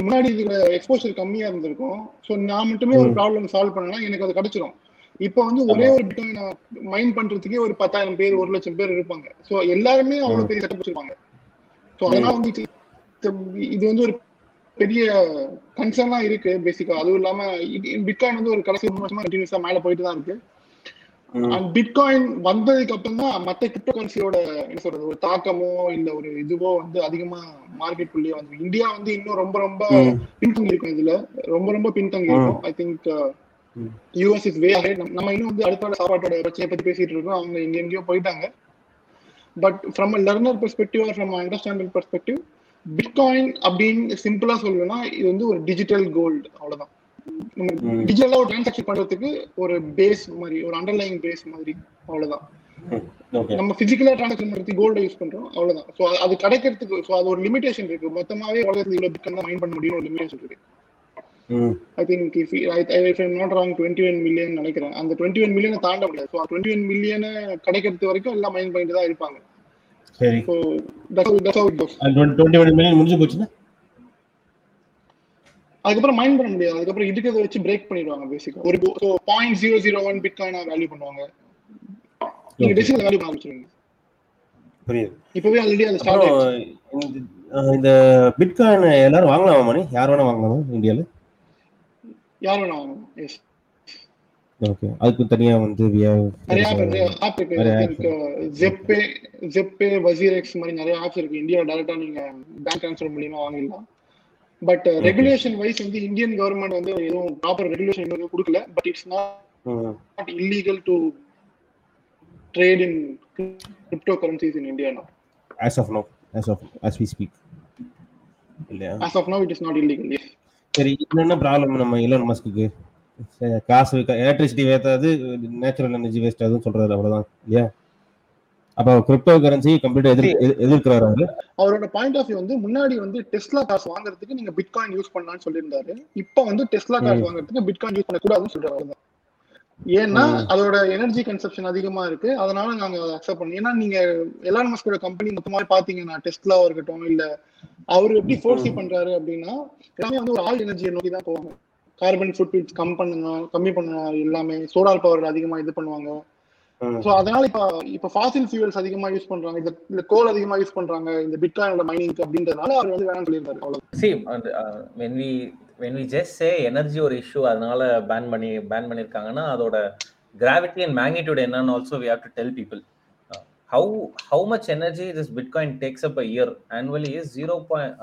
முன்னாடி இதுல எக்ஸ்போஷர் கம்மியா இருந்திருக்கும். ஸோ நான் மட்டுமே ஒரு ப்ராப்ளம் சால்வ் பண்ணனா எனக்கு அது கிடைச்சிரும். இப்போ வந்து ஒரே ஒரு பிட்காயினை மைண்ட் பண்றதுக்கே ஒரு பத்தாயிரம் பேர் ஒரு லட்சம் பேர் இருப்பாங்க. ஸோ எல்லாருமே அவ்வளவு பெரிய செட்டப் வச்சிருப்பாங்க ஸோ அதனால வந்து இது- வந்து ஒரு பெரிய கன்சர்னா இருக்கு பேசிக்கா அதுவும் இல்லாம பிட்காயின் வந்து ஒரு கடைசி மூணு வருஷமா கண்டினியூஸா மேல போயிட்டு தான் இருக்கு. அண்ட் பிட்காயின் வந்ததுக்கு அப்புறம் தான் மத்த கிரிப்டோ கரன்சியோட என்ன சொல்றது ஒரு தாக்கமோ இல்ல ஒரு இதுவோ வந்து அதிகமா மார்க்கெட் குள்ளேயே வந்து இந்தியா வந்து இன்னும் ரொம்ப ரொம்ப பின்தங்கி இருக்கும் இதுல. ரொம்ப ரொம்ப பின்தங்கி இருக்கும். I think. US is way நம்ம இன்னும் வந்து அடுத்த சாப்பாட்டோட பிரச்சனையை பத்தி பேசிட்டு இருக்கோம். அவங்க எங்க எங்கேயோ போயிட்டாங்க. But from a learner perspective or from understanding perspective bitcoin அப்படின்னு சிம்பிளா சொல்லணும்னா இது வந்து ஒரு டிஜிட்டல் கோல்டு அவ்வளவுதான். நம்ம. டிஜிட்டலா ஒரு டிரான்சாக்ஷன் பண்றதுக்கு ஒரு பேஸ் மாதிரி ஒரு அண்டர்லைங் பேஸ் மாதிரி அவ்வளவுதான். நம்ம பிசிக்கலா டிரான்சாக்ஷன் பண்றதுக்கு கோல்ட யூஸ் பண்றோம் அவ்வளவுதான். சோ அது கிடைக்கிறதுக்கு சோ அது ஒரு லிமிடேஷன் இருக்கு. மொத்தமாவே உலகத்துல இவ்வளவு பிட்காயின் மைண்ட் பண்ண முடியும் ஒரு லிமிடேஷன் இருக்கு. I think if if I'm not wrong twenty one million நினைக்கிறேன். அந்த டுவெண்ட்டி ஒன் மில்லியனை தாண்ட முடியாது. ஸோ டுவெண்ட்டி ஒன் மில்லியனை கிடைக்கிறது வரைக்கும் எல்லாம் மைண்ட் பண்ணிட்டு தான் இருப்பாங்க. சரி. So that's how it goes twenty one million முடிஞ்சு போச்சுன்னா? அதுக்கப்புறம் மைண்ட் பண்ண முடியாது. அதுக்கப்புறம் இருக்கிறத வச்சு பிரேக் பண்ணிடுவாங்க பேசிக்கா ஒரு so point zero zero one பிட்காயினா value பண்ணுவாங்க. நீங்க. டெசிஷன் வேல்யூ பண்ண ஆரம்பிச்சிருவீங்க புரியுது. இப்பவே ஆல்ரெடி அது ஸ்டார்ட் இந்த பிட்காயின் எல்லாரும் வாங்கலாமா மணி? யார் வேணா வாங்கலாமா? இந்தியால? யார் வேணா வாங்கலாம் எஸ் ஓகே அதுக்கு தனியா வந்து we have- நிறைய ஆப் ஆப் இருக்கு. ஜெப்பே ஜெப்பே வசீரெக்ஸ் மாதிரி நிறைய ஆப்ஸ் இருக்கு. இந்தியாவில் டைரக்டா நீங்க பேங்க் ட்ரான்ஸ்ஃபர் மூலியமா வாங்கிடலாம். பட் ரெகுலேஷன் வைஸ் வந்து இந்தியன் கவர்மெண்ட் வந்து எதுவும் ப்ராப்பர் ரெகுலேஷன் எதுவும் கொடுக்கல. But it's. Not illegal to trade in crypto currencies in India now. As of now as of as we speak. இல்லையா as of now it is not illegal. Yes. சரி இது என்ன ப்ராப்ளம் நம்ம இலன் மஸ்க்கு காசு எலக்ட்ரிசிட்டி வேத்தாது நேச்சுரல் எனர்ஜி வேஸ்ட் ஆகுதுன்னு சொல்றாரு அவ்வளவுதான் இல்லையா? அப்ப கிரிப்டோ கரன்சி கம்ப்ளீட்டா எதிர் எதிர்- எதிர்க்கிறாரு அவரு. அவரோட பாயிண்ட் ஆஃப் வியூ வந்து முன்னாடி வந்து டெஸ்லா காசு வாங்குறதுக்கு நீங்க பிட்காயின் யூஸ் பண்ணலாம்னு சொல்லியிருந்தாரு. இப்போ வந்து டெஸ்லா காசு. வாங்குறதுக்கு பிட்காயின் யூஸ் பண்ணக்கூடாதுன்னு சொல்றாரு. ஏன்னா. அதோட எனர்ஜி கன்சப்ஷன் அதிகமா இருக்கு. அதனால நாங்க அக்செப்ட் பண்ணோம். ஏன்னா நீங்க எலான் மஸ்கோட கம்பெனி மொத்தமாக பாத்தீங்கன்னா டெஸ்லாவா இருக்கட்டும் இல்ல அவர் எப்படி ஃபோர்ஸி பண்றாரு அப்படின்னா எல்லாமே வந்து ஒரு ஆல் எனர்ஜியை நோக்கி தான் போவாங்க கார்பன் ஃபுட் பிரிண்ட்ஸ் கம் பண்ணுங்க கம்மி பண்ண எல்லாமே சோலார் பவர் அதிகமா இது பண்ணுவாங்க. சோ அதனால இப்ப இப்ப ஃபாசில் ஃபியூல்ஸ் அதிகமா யூஸ் பண்றாங்க. இந்த இந்த கோல் அதிகமா யூஸ் பண்றாங்க. இந்த பிட்காயினோட மைனிங் அப்படின்றதுனால அவர் வந்து வேணாம்னு சொல்லியிருக்காரு அவ்வளவு see and, uh, when we just say energy ஒரு இஷ்யூ அதனால பேன் பண்ணி பேன் பண்ணியிருக்காங்கன்னா அதோட கிராவிட்டி அண்ட் மேக்னிடியூட் என்னன்னு also we have to tell people how how much energy this bitcoin takes up year annually is zero point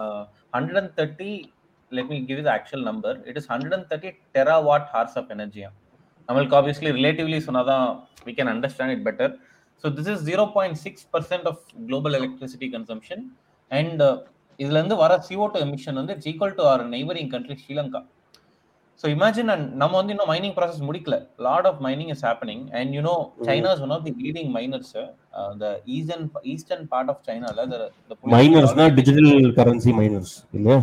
hundred and thirty let me give the actual number it is hundred and thirty terawatt hours of எனர்ஜியா நம்மளுக்கு ஆப்வியஸ்லி ரிலேட்டிவ்லி சொன்னால் தான் we can understand it better so this is zero point six percent of global electricity consumption and இதுல இருந்து வர CO2 டூ எமிஷன் வந்து it's equal to our neighbouring country Sri Lanka so imagine நம்ம வந்து இன்னும் மைனிங் ப்ராசஸ் முடிக்கல. Lot of mining is happening and you know China is one of the leading miners the eastern eastern part of சைனால மைனர்ஸ்னா டிஜிட்டல் கரன்சி மைனர்ஸ் இல்லையா?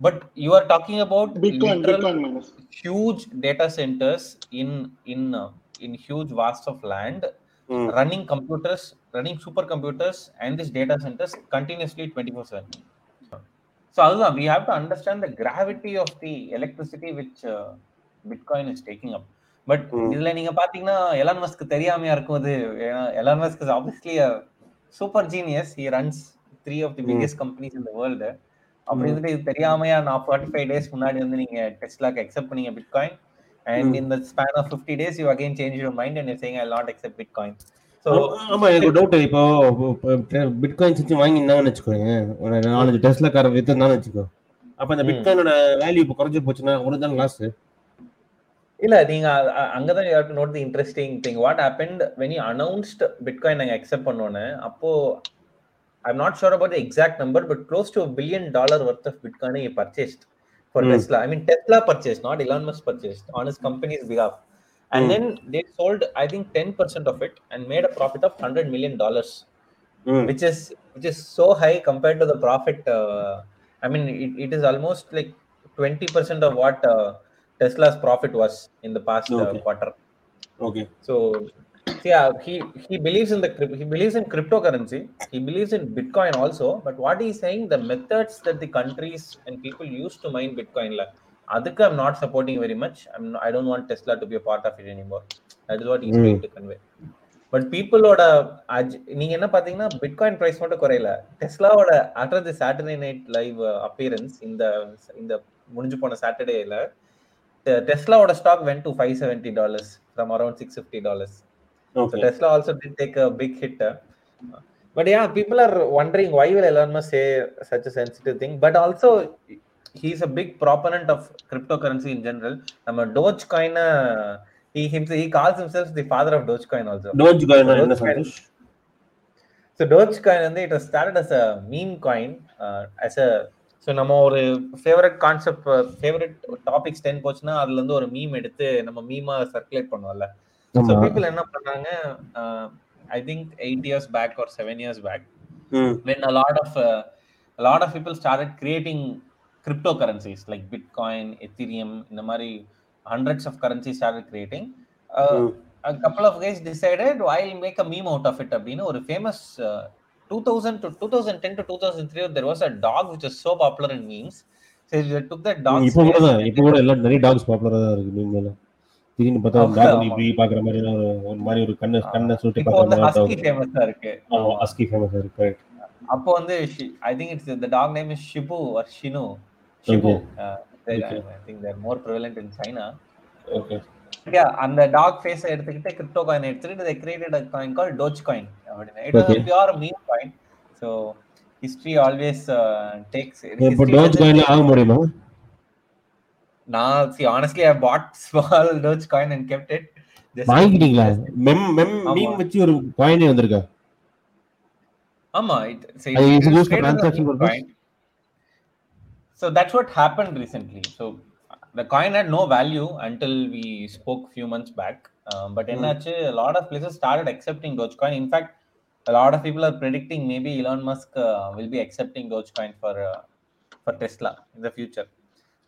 But you are talking about bitcoin bitcoin miners huge data centers in in uh, in huge vast running computers running supercomputers and these data centers continuously 24 7 so அதுதான். We have to understand the gravity of the electricity which uh, bitcoin is taking up. But. இதுல நீங்க பாத்தீங்கன்னா எலான் மஸ்க் தெரியாமையா இருக்கும் அது Elon Musk is obviously super genius he runs three of the hmm. Biggest companies in the world அப்படி இருந்துட்டு இது தெரியாமையா நான் ஃபார்ட்டி ஃபைவ் டேஸ் முன்னாடி வந்து நீங்க டெஸ்லாக்கு அக்செப்ட் பண்ணீங்க bitcoin and hmm. In the span of fifty days you again change your mind and say I not accept bitcoin so ஆமா எனக்கு டவுட் இப்போ பிட்காயின் சுத்தி வாங்கினாங்கன்னு வச்சுக்கோங்க ஒரு நாலஞ்சு டெஸ்ட்ல கார வித்துனான்னு வச்சுக்கோ. அப்ப அந்த. பிட்காயினோட வேல்யூ இப்போ குறைஞ்சு போச்சுன்னா தான் லாஸ் இல்ல நீங்க அங்கதான் you have to note the interesting thing what happened when you announced bitcoin நாங்க அக்செப்ட் பண்ணோன்னு அப்போ I not sure about the exact number but close to billion dollar worth of bitcoin purchased for. Tesla I mean Tesla purchase not Elon Musk purchased on his company's behalf. And Hmm. then they sold i think 10% of it and made a profit of 100 million dollars which is which is so high compared to the profit uh, i mean it, it is almost like 20% of what uh, tesla's profit was in the past uh, Okay. quarter okay so yeah he he believes in the he believes in cryptocurrency he believes in bitcoin also but what he's saying the methods that the countries and people use to mine bitcoin like அதுக்கு i'm not supporting very much i'm i don't want tesla to be a part of it anymore that is what he's Mm. trying to convey but பீப்புளோட நீங்க என்ன பாத்தீங்கன்னா பிட்காயின் பிரைஸ் மட்டும் குறையல டெஸ்லாவோட after the Saturday night live appearance இந்த இந்த முடிஞ்சு போன சாட்டர்டேல டெஸ்லாவோட stock went to five seventy dollars from around six fifty dollars okay Tesla also did take a big hit. uh, But yeah, people are wondering why will Elon Musk say such a he's a big proponent of cryptocurrency in general. I'm a Dogecoin. Uh, he himself he calls himself the father of Dogecoin also. Dogecoin Dogecoin- So Dogecoin வந்து it was started as a meme coin, uh, as a so நம்ம ஒரு favourite concept favourite topics ten போச்சுன்னா அதுல இருந்து ஒரு மீம் எடுத்து நம்ம மீமா சர்க்குலேட் பண்ணுவோம்ல ஸோ பீப்புள் என்ன பண்ணாங்க I think eight years back or seven years back hmm when a lot of uh, a lot of creating cryptocurrencies like bitcoin ethereum இந்த மாதிரி hundreds of currencies started creating uh, ம் a couple of guys decided i'll make a meme out of it அப்படின்னு ஒரு famous uh, 2000 to 2010 to 2003 there was a dog which was so popular in memes so they took that dog இப்போ கூட தான் இப்போ கூட எல்லாம் நிறைய டாக்ஸ் பாப்புலரா தான் இருக்கு மீன் மேல திடீர்னு பார்த்தா டாக். இப்படி பாக்குற மாதிரி ஒரு மாதிரி ஒரு கண்ணை கண்ணை சுட்டி பாக்குற ஹஸ்கி மாதிரி ஃபேமஸா இருக்கு ஆமா அஸ்கி ஃபேமஸ் இருக்கு. அப்போ வந்து I think it's the dog name is Shibu or Shinu Shibu Okay. I think they're more prevalent in China okay yeah அந்த டாக் ஃபேஸ் எடுத்துக்கிட்டு கிரிப்டோ காயின் எடுத்துக்கிட்டு they created a coin called doge coin அப்படின்னு it was Okay. a pure meme coin so history always uh, takes இப்போ history டோஜ் doesn't காயின்ல take- ஆக முடியுமா நான் see honestly I bought small doge coin and kept it Just- வாங்கிட்டீங்களா மெம் மெம் ஆமா. மீம் வச்சு ஒரு காயினே வந்திருக்கா ஆமா is used for created as a transaction meme purpose? coin. So that's what happened recently so the coin had no value until we spoke few months back um, but Hmm. என்னாச்சு a lot of places started accepting dogecoin in fact a lot of people are predicting maybe Elon Musk uh, will be accepting Dogecoin for uh, for Tesla in the future.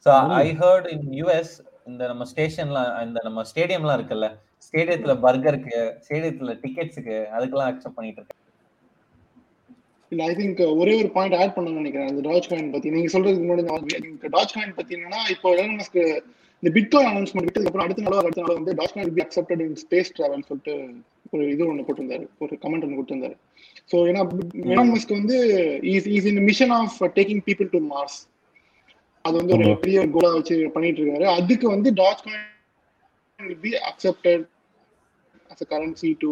So I heard in US இந்த நம்ம ஸ்டேஷன்லாம் இந்த நம்ம ஸ்டேடியம்லாம் இருக்குல்ல ஸ்டேடியத்துல பர்கருக்கு ஸ்டேடியத்துல டிக்கெட்ஸுக்கு அதுக்கெல்லாம் அக்செப்ட் பண்ணிட்டு இருக்கேன் இல்ல ஐ திங்க் ஒரே ஒரு பாயிண்ட் ஆட் பண்ண நினைக்கிறேன். இந்த டாஜ் காயின் பத்தி. நீங்க சொல்றதுக்கு முன்னாடி டாஜ் காயின் பத்தி என்னன்னா இப்போ எலன் இந்த பிட்காயின் அனௌன்ஸ்மெண்ட் விட்டதுக்கு அப்புறம் அடுத்த நாளோ அடுத்த நாளோ வந்து Dogecoin be accepted in space travel சொல்லிட்டு ஒரு இது ஒன்று போட்டிருந்தாரு. ஒரு கமெண்ட் ஒன்று கொடுத்திருந்தாரு ஸோ ஏன்னா எலன் மஸ்க் வந்து is is in mission of taking people to Mars அது வந்து ஒரு பெரிய கோலா வச்சு பண்ணிட்டு இருக்காரு. அதுக்கு வந்து Dogecoin be accepted as a currency to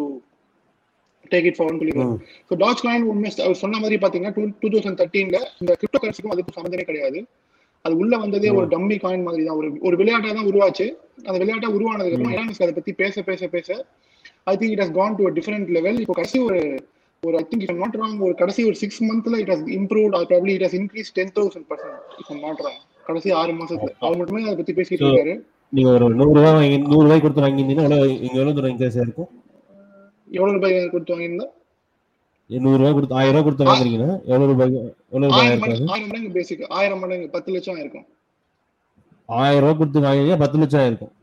take it forward சொல்லிருக்காரு ஸோ டாச் காயின் உண்மை அவர் சொன்ன மாதிரி பாத்தீங்கன்னா டூ டூ தௌசண்ட் தேர்ட்டீன்ல இந்த கிரிப்டோ கரன்சிக்கும் அதுக்கு சம்மந்தமே கிடையாது. அது உள்ள வந்ததே ஒரு டம்மி காயின் மாதிரி தான். ஒரு ஒரு விளையாட்டா தான் உருவாச்சு. அந்த விளையாட்டா உருவானதுக்கு அப்புறம் அதை பத்தி பேச பேச பேச I think it has gone to different level இப்போ கடைசி ஒரு ஒரு I think it not wrong ஒரு கடைசி ஒரு சிக்ஸ் மந்த்ல it has improve or probably it has increase ten thousand percent it not wrong கடைசி ஆறு மாசத்துல. அவர் மட்டுமே அதை பத்தி பேசிட்டு இருக்காரு. நீங்க ஒரு நூறு ரூபாய் நூறு ரூபாய் கொடுத்து வாங்கியிருந்தீங்கன்னா இங்க எவ்வளவு தூரம் இன்க்ரீஸ் ஆயிருக்கும் எவ்வளவு ரூபாய் கொடுத்து வாங்கியிருந்தா? நூறு ரூபாய் கொடுத்து ஆயிரம் ரூபாய் கொடுத்து வாங்குறீங்கன்னா எவ்வளவு ரூபாய் எவ்வளவு ரூபாய் ஆயிரம் இருக்காது மடங்கு ஆயிரம் மடங்கு பேசிக் ஆயிரம் மடங்கு பத்து லட்சம் ஆயிருக்கும். ஆயிரம் ரூபாய் கொடுத்து வாங்கினீங்க பத்து லட்சம் ஆயிருக்கும்.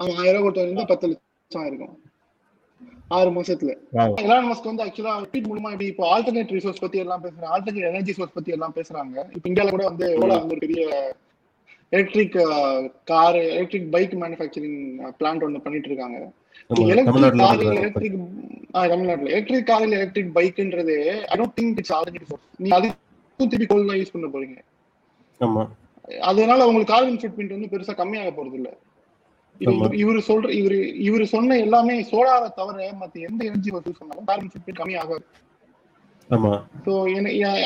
ஆயிரம் ரூபாய் கொடுத்து வாங்கியிருந்தா பத்து லட்சம் ஆயிருக்கும். ஆறு மாசத்துல. எலான் மஸ்க் வந்து ஆக்சுவலா ட்வீட் மூலமா இப்படி இப்போ ஆல்டர்னேட் ரிசோர்ஸ் பத்தி எல்லாம் பேசுறாங்க ஆல்டர்னேட் எனர்ஜி சோர்ஸ் பத்தி எல்லாம் பேசுறாங்க. இப்போ இந்தியால கூட வந்து ஓலா வந்து பெரிய electric car electric bike manufacturing plant ஒன்று பண்ணிட்டு இருக்காங்க எலக்ட்ரிக் காரில் எலக்ட்ரிக் தமிழ்நாட்டுல எலக்ட்ரிக் காரில் electric பைக்ன்றது I don't think it's source நீங்க அதுக்கும் திருப்பி கோல் தான் யூஸ் பண்ண போறீங்க. அதனால உங்களுக்கு கார்பன் ஃபுட் பிரிண்ட் வந்து பெருசா கம்மியாக போறது இல்ல. இவர் சொல்ற இவரு இவரு சொன்ன எல்லாமே சோலாரை தவிர மத்த எந்த எனர்ஜி யூஸ் பண்ணாலும் கார்பன் ஃபுட் பிரிண்ட் கம்மியாகாது. ஸோ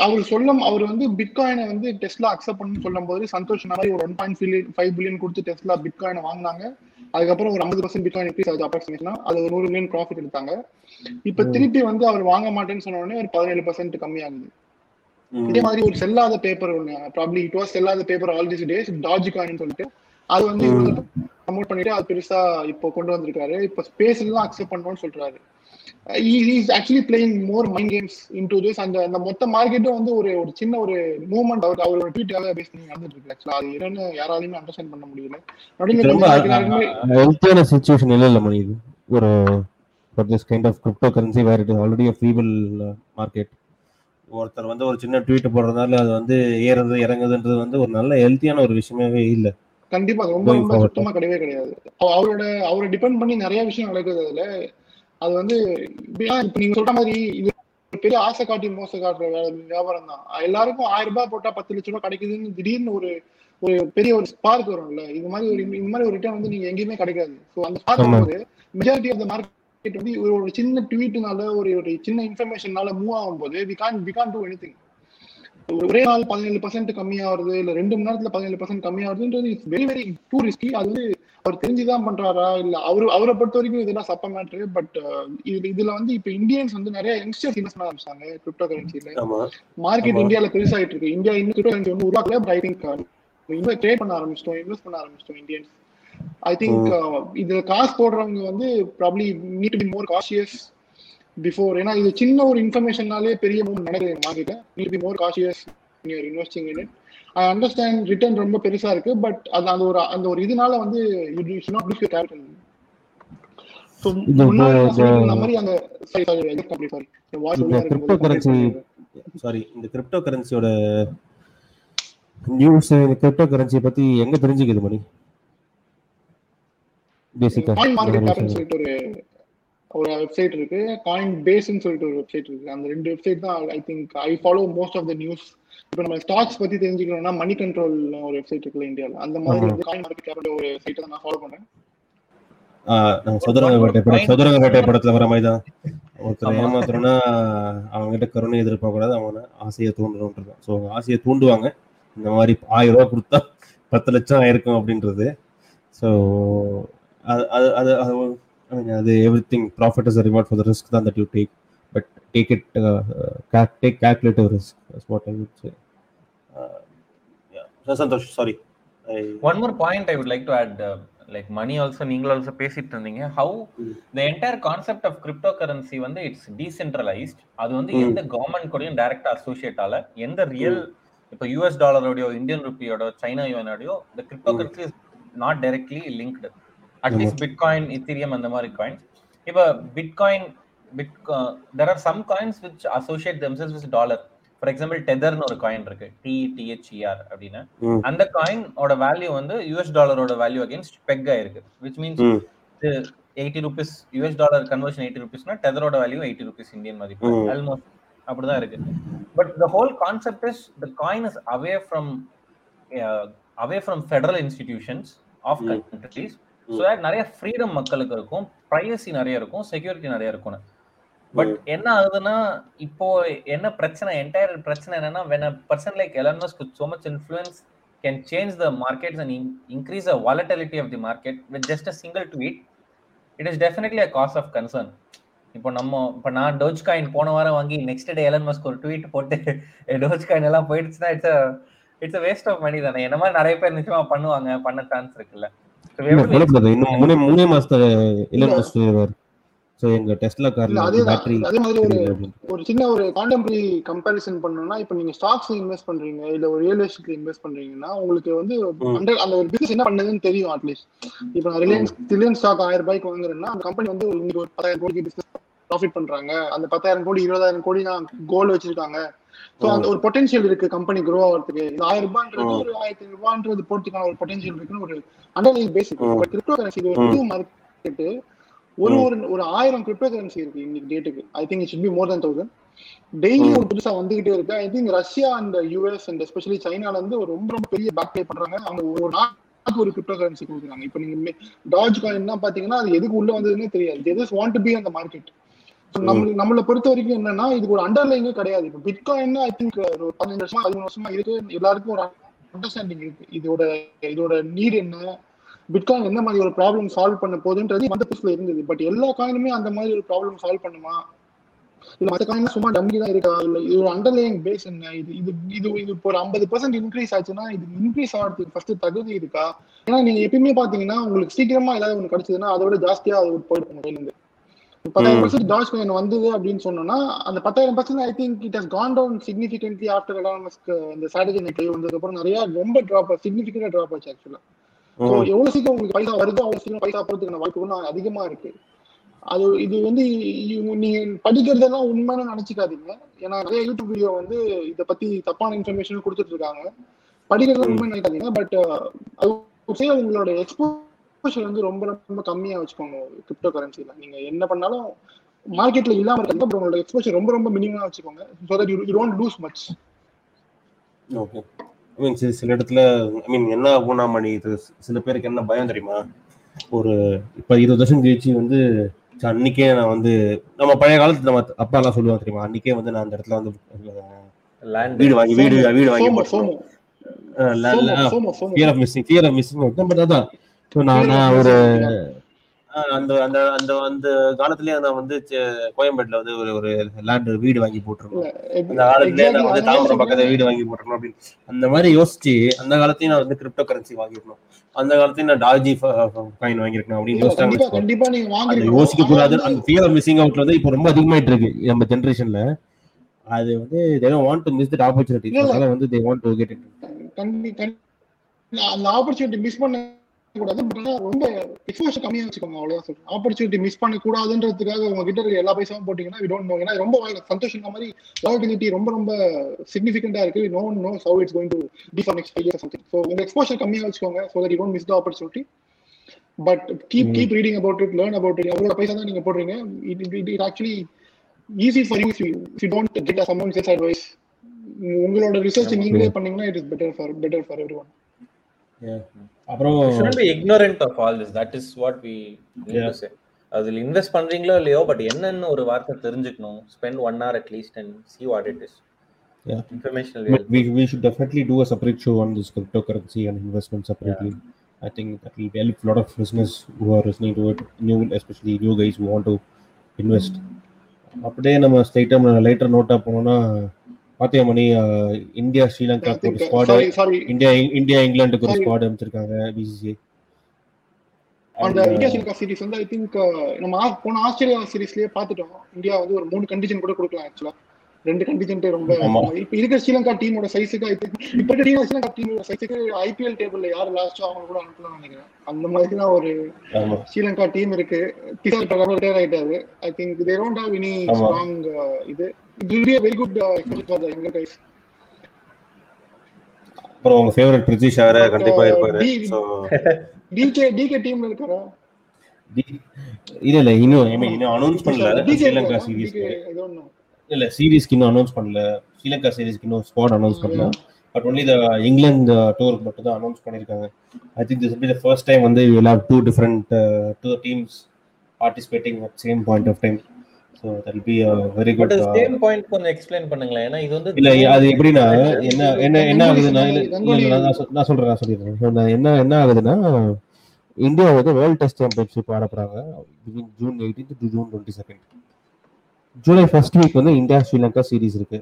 அவர் சொல்லும் அவர் வந்து பிட்காயினை வந்து டெஸ்லா அக்செப்ட் பண்ணு சொல்லும் போது சந்தோஷ் மாதிரி ஒரு one point billion five billion கொடுத்து டெஸ்லா பிட்காயினை வாங்கினாங்க. அதுக்கப்புறம் ஒரு ஐம்பது பர்சன்ட் பிட்காயின் இன்க்ரீஸ் ஆகுது அப்ராக்சிமேஷனா அது ஒரு நூறு மில்லியன் ப்ராஃபிட் எடுத்தாங்க. இப்ப திருப்பி வந்து அவர் வாங்க மாட்டேன்னு சொன்ன உடனே ஒரு பதினேழு பர்சன்ட் கம்மியாகுது. இதே மாதிரி ஒரு செல்லாத பேப்பர் ஒண்ணு ப்ராப்ளி இட் வாஸ் செல்லாத paper all this days dogecoin சொல்லிட்டு அது வந்து ப்ரமோட் பண்ணிட்டு அது பெருசா இப்போ கொண்டு வந்திருக்காரு. இப்போ ஸ்பேஸ்ல தான் அக்செப்ட் பண்ணணும்னு சொல்றாரு is actually playing more mind games in to this அந்த அந்த மொத்த மார்க்கெட்டும் வந்து ஒரு ஒரு சின்ன ஒரு மூவ்மெண்ட் அவருக்கு அவரோட ட்வீட்டாக பேஸ் பண்ணி நடந்துட்டு இருக்கு. ஆக்சுவலா அது என்னன்னு யாராலையுமே அண்டர்ஸ்டாண்ட் பண்ண முடியல. நடுவில் சுச்சுவேஷன் இல்ல இல்ல மணி இது. ஒரு for this kind of cryptocurrency where it already feeble market ஒருத்தர் வந்து ஒரு சின்ன ட்வீட் போடுறதுனால அது வந்து ஏறுறது இறங்குதுன்றது வந்து ஒரு நல்ல ஹெல்த்தியான ஒரு விஷயமாவே இல்ல. கண்டிப்பா ரொம்ப ரொம்ப. சுத்தமா கிடையவே கிடையாது. அவ- அவரோட அவரை டிபெண்ட் பண்ணி நிறைய விஷயம் நடக்குது அதுல. அது வந்து நீங்க சொல்ற மாதிரி இது பெரிய ஆசை காட்டி மோச காட்டுற வியாபாரம் தான். எல்லாருக்கும் ஆயிரம் ரூபாய் போட்டா பத்து லட்ச ரூபாய் கிடைக்குதுன்னு திடீர்னு ஒரு ஒரு பெரிய ஒரு ஸ்பார்க் வரும்ல. இது மாதிரி ஒரு இந்த மாதிரி ஒரு ரிட்டர்ன் வந்து நீங்க எங்கேயுமே கிடைக்காது. ஸோ அந்த ஸ்பார்க். வரும்போது மெஜாரிட்டி ஆஃப் த மார்க்கெட் வந்து ஒரு சின்ன ட்வீட்னால ஒரு ஒரு சின்ன இன்ஃபர்மேஷனால மூவ் ஆகும்போது we can we can do any ஒரே நாள் பதினேழு பர்சன்ட் கம்மியாகிறது இல்ல ரெண்டு மணி நேரத்துல பதினேழு percent கம்மியாகுதுன்றது it's very very too risky அது வந்து அவர் தெரிஞ்சுதான் பண்றாரா இல்ல அவரு அவரை பொறுத்த வரைக்கும் இதெல்லாம் சப்ப மேட்ரு பட் இது இதுல வந்து இப்ப இந்தியன்ஸ் வந்து நிறைய யங்ஸ்டர்ஸ் இன்வெஸ்ட் பண்ண ஆரம்பிச்சாங்க கிரிப்டோ கரன்சில மார்க்கெட். இந்தியால பெருசாயிட்டு இருக்கு இந்தியா இன்னும் கிரிப்டோ கரன்சி வந்து உருவாக்கல but I think invest trade பண்ண ஆரம்பிச்சிட்டோம் இன்வெஸ்ட் பண்ண ஆரம்பிச்சிட்டோம் இந்தியன்ஸ் ஐ திங்க் இதுல காசு போடுறவங்க வந்து probably need be more cautious before ஏன்னா இது சின்ன ஒரு இன்ஃபர்மேஷன்னாலே பெரிய மூவ் நடக்குது மார்க்கெட்ல need be more cautious your investing in it I understand return ரொம்ப பெருசா இருக்கு பட் அது அந்த ஒரு அந்த ஒரு இதனால வந்து you should not capital so முன்னாடி மாதிரி அந்த sorry sorry sorry cryptocurrency sorry இந்த கிரிப்டோ கரன்சியோட நியூஸ் இந்த கிரிப்டோ கரன்சியை பத்தி எங்க தெரிஞ்சுக்குது மணி? பேசிக்கா மார்க்கெட் சொல்லிட்டு ஒரு ஒரு வெப்சைட் இருக்கு. காயின் பேஸ்னு சொல்லிட்டு ஒரு வெப்சைட் இருக்கு. அந்த ரெண்டு வெப்சைட் தான் I think I follow most of the news இப்போ நம்ம ஸ்டாக்ஸ் பத்தி தெரிஞ்சுக்கணும்னா மணி கண்ட்ரோல் ஒரு வெப்சைட் இருக்குல்ல இந்தியாவில் அந்த மாதிரி. வந்து காயின் மார்க்கெட் கேப்ல ஒரு வெப்சைட்டை தான் நான் ஃபாலோ பண்றேன். நாங்க சதுரங்க வேட்டை படம் சதுரங்க வேட்டை படத்துல வர மாதிரி தான் ஒருத்தர் ஆமா. ஏமாத்துறோம்னா அவங்க கிட்ட கருணை எதிர்பார்க்க கூடாது. அவங்க ஆசையை தூண்டணும்ன்றது ஸோ ஆசையை தூண்டுவாங்க. இந்த மாதிரி ஆயிரம் ரூபாய் கொடுத்தா பத்து லட்சம் ஆயிருக்கும் அப்படின்றது. ஸோ அது அது அது அது I mean, அது everything profit is reward for the risk தான் that you take but take it take calculative risk what I would say Santosh sorry One more point I would like to add, uh, like money also நீங்களும் ஆல்சோ பேசிட்டு இருந்தீங்க. How the entire concept of cryptocurrency வந்து இட்ஸ் டீசென்ட்ரலைஸ்ட் அது வந்து ம். எந்த கவர்மெண்ட் கூடயும் டைரக்டா அசோசியேட் ஆல எந்த ரியல் இப்போ யூஎஸ் டாலரோடயோ இந்தியன் ருப்பியோட China யுவனோடயோ the crypto. Currency is not directly linked at least bitcoin Ethereum அந்த மாதிரி காயின்ஸ் இப்போ bitcoin bit there are some coins which associate themselves with dollar for example டெதர்னு ஒரு காயின் இருக்கு. T E T H E R அப்படின்னு. அந்த காயினோட வேல்யூ வந்து யூஎஸ் டாலரோட வேல்யூ அகேன்ஸ்ட் பெக் ஆயிருக்கு which means. Eighty rupees US dollar conversion eighty ருபீஸ்னா டெதரோட வேல்யூ எயிட்டி ருபீஸ் இந்தியன் மதிப்பு. ஆல்மோஸ்ட் அப்படிதான் இருக்கு. But the whole concept is the coin is away from away from federal institutions of. Countries so நிறைய ஃப்ரீடம் மக்களுக்கு இருக்கும். ப்ரைவசி நிறைய இருக்கும். செக்யூரிட்டி நிறைய இருக்கும் பட் என்ன ஆகுதுன்னா இப்போ என்ன பிரச்சனை என்டையர் பிரச்சனை என்னன்னா when a person like Elon Musk with so much influence can change the markets and in- increase the volatility of the market with just a single tweet it is definitely a cause of concern. இப்போ நம்ம இப்போ நான் டோஜ் காயின் போன வாரம் வாங்கி நெக்ஸ்ட் டே எலன் மஸ்க் ஒரு ட்வீட் போட்டு டோஜ் காயின் எல்லாம் போயிடுச்சுன்னா it's it's waste of money தானே. என்ன மாதிரி நிறைய பேர் நிச்சயமா பண்ணுவாங்க பண்ண சான்ஸ் இருக்குல்ல. இன்னும் மூணே மூணே மாசத்துல. இலன் மஸ்க் சோ எங்க டெஸ்லா கார்ல அதே பேட்டரி அதே மாதிரி ஒரு ஒரு சின்ன ஒரு கான்டெம்பரரி கம்பேரிசன் பண்ணணும்னா இப்போ நீங்க ஸ்டாக்ஸ் இன்வெஸ்ட் பண்றீங்க இல்ல ஒரு ரியல் எஸ்டேட்ல இன்வெஸ்ட் பண்றீங்கன்னா உங்களுக்கு வந்து ம். under- அந்த ஒரு பிசினஸ் என்ன பண்ணுதுன்னு தெரியும் அட்லீஸ்ட் இப்போ நான் ரிலையன்ஸ் ரிலையன்ஸ் ஸ்டாக் ஆயிரம் ரூபாய்க்கு வாங்குறேன்னா அந்த கம்பெனி வந்து இன்னைக்கு ஒரு பத்தாயிரம் கோடிக்கு பிசினஸ் ப்ராஃபிட் பண்றாங்க. அந்த பத்தாயிரம் கோடி இருபதாயிரம் கோடி தான் கோல் வச்சிருக்காங்க. ஸோ அந்த ஒரு பொட்டன்ஷியல் இருக்கு கம்பெனி க்ரோ ஆகிறதுக்கு இந்த ஆயிரம் ரூபான்றது. ஒரு ஆயிரத்தி ரூபான்றது போறதுக்கான ஒரு பொட்டன்ஷியல் இருக்குன்னு ஒரு underline basic. But crypto currency இது. புது மார்க்கெட் ஒரு. ஒரு ஒரு ஆயிரம் கிரிப்டோ கரன்சி இருக்கு இன்னைக்கு டேட்டுக்கு I think it should be more than thousand daily. ஒரு புதுசா வந்துகிட்டே இருக்கு. I think Russia and US and especially சைனால இருந்து ஒரு ரொம்ப ரொம்ப பெரிய பேக் பே பண்றாங்க. அவங்க ஒரு நாட்டுக்கு ஒரு கிரிப்டோ கரன்சி கொடுக்குறாங்க. இப்போ நீங்க டாஜ் காயின் பாத்தீங்கன்னா அது எதுக்கு உள்ள வந்ததுன்னே தெரியாது. Just want to be அந்த மார்க்கெட் நம்ம நம்மளை பொறுத்த வரைக்கும் என்னன்னா இதுக்கு ஒரு அண்டர்லைனே கிடையாது. இப்போ பிட்காயின் ஐ திங்க் ஒரு பதினஞ்சு வருஷமா பதிமூணு வருஷமா இருக்கு. எல்லாருக்கும் ஒரு அண்டர்ஸ்டாண்டிங் இருக்கு. இதோட இதோட நீட் என்ன? பிட்காயின் என்ன மாதிரி ஒரு ப்ராப்ளம் சால்வ் பண்ண போகுதுன்றது மத்த புதுசுல இருந்தது. பட் எல்லா காயினுமே அந்த மாதிரி ஒரு ப்ராப்ளம் சால்வ் பண்ணுமா? இல்ல மத்த காயின் சும்மா டம்மி தான் இருக்கா? இல்ல இது ஒரு அண்டர்லைங் பேஸ் என்ன? இது இது இது இது இப்போ ஒரு ஐம்பது பர்சன்ட் இன்க்ரீஸ் ஆச்சுன்னா இது இன்க்ரீஸ் ஆகிறதுக்கு ஃபர்ஸ்ட் தகுதி இருக்கா? ஏன்னா நீங்க எப்பயுமே பாத்தீங்கன்னா உங்களுக்கு சீக்கிரமா ஏதாவது ஒன்று கிடைச்சதுன்னா அதை விட ஜாஸ்தியா அது போயிடும். உங்க பத்தாயிரம் பர்சன்ட் டாஜ் காயின் வந்தது அப்படின்னு சொன்னோம்னா அந்த பத்தாயிரம் percent I think it has gone down significantly after எலானஸ்க்கு இந்த ஸ்ட்ராட்டஜி கை வந்ததுக்கு அப்புறம் நிறைய ரொம்ப ட்ராப் சிக்னிஃபிகண்டா ட்ராப் ஆச்சு ஆக்சுவலா ஸோ எவ்வளவு சீக்கிரம் உங்களுக்கு பைசா வருதோ அவ்வளவு சீக்கிரம் பைசா போறதுக்கான வாய்ப்பு அதிகமா இருக்கு. அது இது வந்து நீங்க படிக்கிறதெல்லாம் உண்மைன்னு நினைச்சுக்காதீங்க. ஏன்னா நிறைய யூடியூப் வீடியோ வந்து இத பத்தி தப்பான இன்ஃபர்மேஷன் கொடுத்துட்டு இருக்காங்க. படிக்கிறது உண்மை நினைக்காதீங்க. பட் அது உங்களோட எக்ஸ்போஷர் வந்து ரொம்ப ரொம்ப கம்மியா வச்சுக்கோங்க கிரிப்டோ கரன்சில நீங்க என்ன பண்ணாலும் மார்க்கெட்ல இல்லாம இருக்காங்க பட் உங்களோட எக்ஸ்போஷர் ரொம்ப ரொம்ப மினிமமா வச்சுக்கோங்க so that you don't lose much okay I mean சில இடத்துல ஐ மீன் என்ன ஆகும்னா மணி இது சில பேருக்கு என்ன பயம் தெரியுமா? ஒரு இப்ப இருபது வருஷம் கழிச்சு வந்து அன்னைக்கே நான் வந்து நம்ம பழைய காலத்துல நம்ம அப்பா எல்லாம் சொல்லுவாங்க தெரியுமா? அன்னைக்கே வந்து நான் அந்த இடத்துல வந்து லேண்ட் வீடு வாங்கி வீடு வீடு வாங்கி பட் அதான் நான் ஒரு அந்த அந்த அந்த அந்த காலத்திலேயே நான் வந்து கோயம்பேட்டுல வந்து ஒரு ஒரு லேண்ட் வீடு வாங்கி போட்டிருக்கோம் அந்த காலத்திலேயே நான் வந்து தாம்பரம் பக்கத்துல வீடு வாங்கி போட்டிருக்கணும் அப்படின்னு. அந்த மாதிரி யோசிச்சு அந்த காலத்தையும் நான் வந்து கிரிப்டோ கரன்சி வாங்கிருக்கணும் அந்த காலத்தையும் நான் டாஜி காயின் வாங்கியிருக்கணும் அப்படின்னு யோசிச்சாங்க. யோசிக்க கூடாது அந்த ஃபியர் ஆஃப் மிஸ்ஸிங் அவுட்ல வந்து இப்போ ரொம்ப அதிகமாயிட்டு இருக்கு. நம்ம ஜென்ரேஷன்ல அது வந்து they don't want to miss that opportunity. இல்ல, இல்ல. அதனால வந்து they want to get it. கண்டி கண்டி- அந்த ஆப்பர்ச்சுனிட்டி மிஸ் பண்ண கூடாது ரொம்ப எக்ஸ்போஷர் கம்மியா வச்சுக்கோங்க அவ்வளவுதான் சொல்றேன். ஆப்பர்ச்சுனிட்டி மிஸ் பண்ண கூடாதுன்றதுக்காக உங்க கிட்ட இருக்க எல்லா பைசாவும் போட்டீங்கன்னா வி டோன்ட் நோ ஏன்னா ரொம்ப சந்தோஷம் மாதிரி லாபிலிட்டி ரொம்ப ரொம்ப சிக்னிஃபிகண்டா இருக்கு. No one know how it's going to be for next years something so உங்க எக்ஸ்போஷர் கம்மியா வச்சுக்கோங்க so that you don't miss the opportunity but keep. Keep reading about it learn about it எவ்வளவு பைசா தான் நீங்க போடுறீங்க? It it actually easy for you you don't get a someone else's advice உங்களோட ரிசர்ச் நீங்களே பண்ணீங்கன்னா it is better for better for everyone அப்புறம் shouldn't be ignorant of all this that is what we need Yeah. to say அதுல இன்வெஸ்ட் பண்றீங்களோ இல்லையோ பட் என்னன்னு ஒரு வார்த்தை தெரிஞ்சுக்கணும் spend one hour at least and see what it is Yeah. information will But help. we, we should definitely do a separate show on this cryptocurrency and investment separately. I think that will help a lot of listeners who are listening to it, new, especially new guys who want to invest. அப்படியே நம்ம லைட்டர் நோட்டா போனோம்னா பாத்தியா மணி இந்தியா ஸ்ரீலங்கா ஒரு ஸ்குவாட் இந்தியா இந்தியா இங்கிலாந்துக்கு ஒரு. ஸ்குவாட் அமைச்சிருக்காங்க பிசிசி அந்த இந்தியா ஸ்ரீலங்கா சீரிஸ் வந்து ஐ திங்க் நம்ம ஆ- போன ஆஸ்திரேலியா சீரிஸ்லயே பார்த்துட்டோம் இந்தியா வந்து ஒரு மூணு கண்டிஷன் கூட கொடுக்கலாம் ஆக்சுவலா ரெண்டு கண்டிஷன்ட்டே ரொம்ப. இப்ப இருக்கிற ஸ்ரீலங்கா டீமோட சைஸுக்கு ஐ திங்க் இப்ப இருக்கிற ஸ்ரீலங்கா டீமோட சைஸுக்கு ஐபிஎல் டேபிள்ல யார் லாஸ்டோ அவங்க கூட அனுப்பலாம்னு நினைக்கிறேன். அந்த மாதிரி தான் ஒரு ஸ்ரீலங்கா டீம் இருக்கு. கிசால் பிரகாரம் ரிட்டையர் ஆயிட்டாரு. I think they don't have any. Strong இது. A கைஸ் அப்புறம் உங்க ஃபேவரட் பிரித்திஷ் வேற கண்டிப்பா இருப்பாரு. டி- ஸோ டிகே டிகே டீம்ல இருக்காரா? இல்ல இல்ல இன்னும் இன்னும் அனௌன்ஸ் பண்ணல. ஸ்ரீலங்கா நோ இல்ல சீரிஸ்க்கு இன்னும் அனௌன்ஸ் பண்ணல. ஸ்ரீலங்கா சீரிஸ்க்கு இன்னும் ஸ்குவாட் அனௌன்ஸ் பண்ணல. பட் ஒன்லி த இங்கிலாந்து டூருக்கு மட்டும் தான் அனௌன்ஸ் பண்ணிருக்காங்க. ஐ think this be the first time வந்து you have two different two teams participating at same point of time so that be very but good same point கொஞ்சம் எக்ஸ்பிளைன் பண்ணுங்களேன். ஏன்னா இது வந்து இல்ல அது எப்படின்னா என்ன என்ன என்ன ஆகுதுன்னா இல்ல நான் சொல்றேன் நான் சொல்லிடுறேன். நான் என்ன என்ன ஆகுதுன்னா இந்தியா வந்து வேர்ல்ட் டெஸ்ட் சாம்பியன்ஷிப் ஆட போறாங்க. June eighteen to June twenty second July first week வந்து இந்தியா ஸ்ரீலங்கா சீரிஸ் இருக்கு.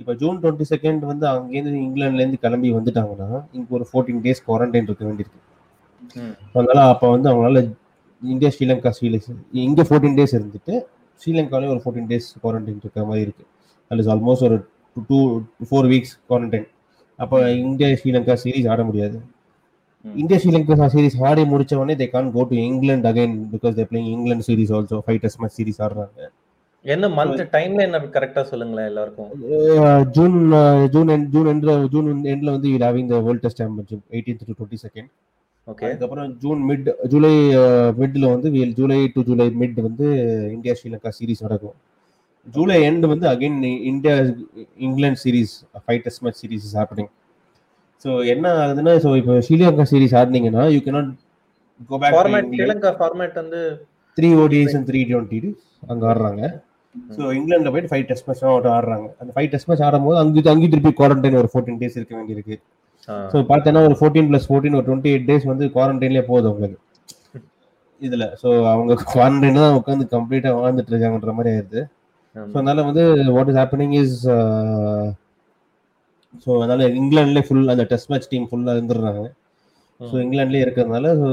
இப்போ ஜூன் டுவெண்ட்டி செகண்ட் வந்து அங்கேருந்து இங்கிலாந்துலேருந்து கிளம்பி வந்துட்டாங்கன்னா இங்க ஒரு ஃபோர்டீன் டேஸ் குவாரண்டைன் இருக்க வேண்டியிருக்கு. அதனால அப்போ வந்து அவங்களால இந்தியா ஸ்ரீலங்கா சீரிஸ் இங்கே ஃபோர்டீன் டேஸ் இருந்துட்டு ஸ்ரீலங்காலே ஒரு ஃபோர்டீன் டேஸ் குவாரண்டைன் இருக்கிற மாதிரி இருக்கு. அது இஸ் ஆல்மோஸ்ட் ஒரு டூ ஃபோர் வீக்ஸ் குவாரண்டைன் அப்போ இந்தியா ஸ்ரீலங்கா சீரிஸ் ஆட முடியாது. ம். இந்தியா ஸ்ரீலங்கா சீரிஸ் ஆடி முடிச்ச உடனே they can go to England again because they playing England series also five test match series ஆடுறாங்க. என்ன மந்த் டைம்ல என்ன கரெக்டா சொல்லுங்களேன் எல்லாருக்கும்? ஜூன் ஜூன் எண்ட் ஜூன் எண்ட்ல ஜூன் எண்ட்ல வந்து you having the world test championship eighteenth to twenty second okay. அதுக்கப்புறம் ஜூன் மிட் ஜூலை மிட்ல வந்து ஜூலை டு ஜூலை மிட் வந்து இந்தியா ஸ்ரீலங்கா சீரிஸ் நடக்கும். ஜூலை எண்ட் வந்து again India England series five test match series is happening so என்ன ஆகுதுன்னா ஸோ இப்போ Sri Lanka series ஆடினீங்கன்னா you cannot go format back Sri Lanka format வந்து three ODIs and three twenty அங்கே ஆடுறாங்க. ஸோ இங்கிலாந்துல போயிட்டு ஃபைவ் டெஸ்ட் மேட்ச் ஆடுறாங்க. அந்த ஃபைவ் டெஸ்ட் மேட்ச் ஆடும்போது அங்கே அங்கே திருப்பி குவாரண்டைன் ஒரு ஃபோர்டீன் டேஸ் இருக்க வேண்டியிருக்கு. ஸோ பார்த்தேன்னா ஒரு ஃபோர்டீன் ப்ளஸ் ஃபோர்டீன் ஒரு டுவெண்ட்டி எயிட் டேஸ் வந்து குவாரண்டைன்லேயே போகுது அவங்களுக்கு இதில். ஸோ அவங்க குவாரண்டைன் தான் உட்காந்து கம்ப்ளீட்டாக வாழ்ந்துட்டு இருக்காங்கன்ற மாதிரி ஆயிடுது. ஸோ அதனால வந்து what is happening is so அதனால இங்கிலாந்துலேயே ஃபுல் அந்த டெஸ்ட் மேட்ச் டீம் ஃபுல்லாக இருந்துடுறாங்க. ஸோ இங்கிலாந்துலேயே இருக்கிறதுனால ஸோ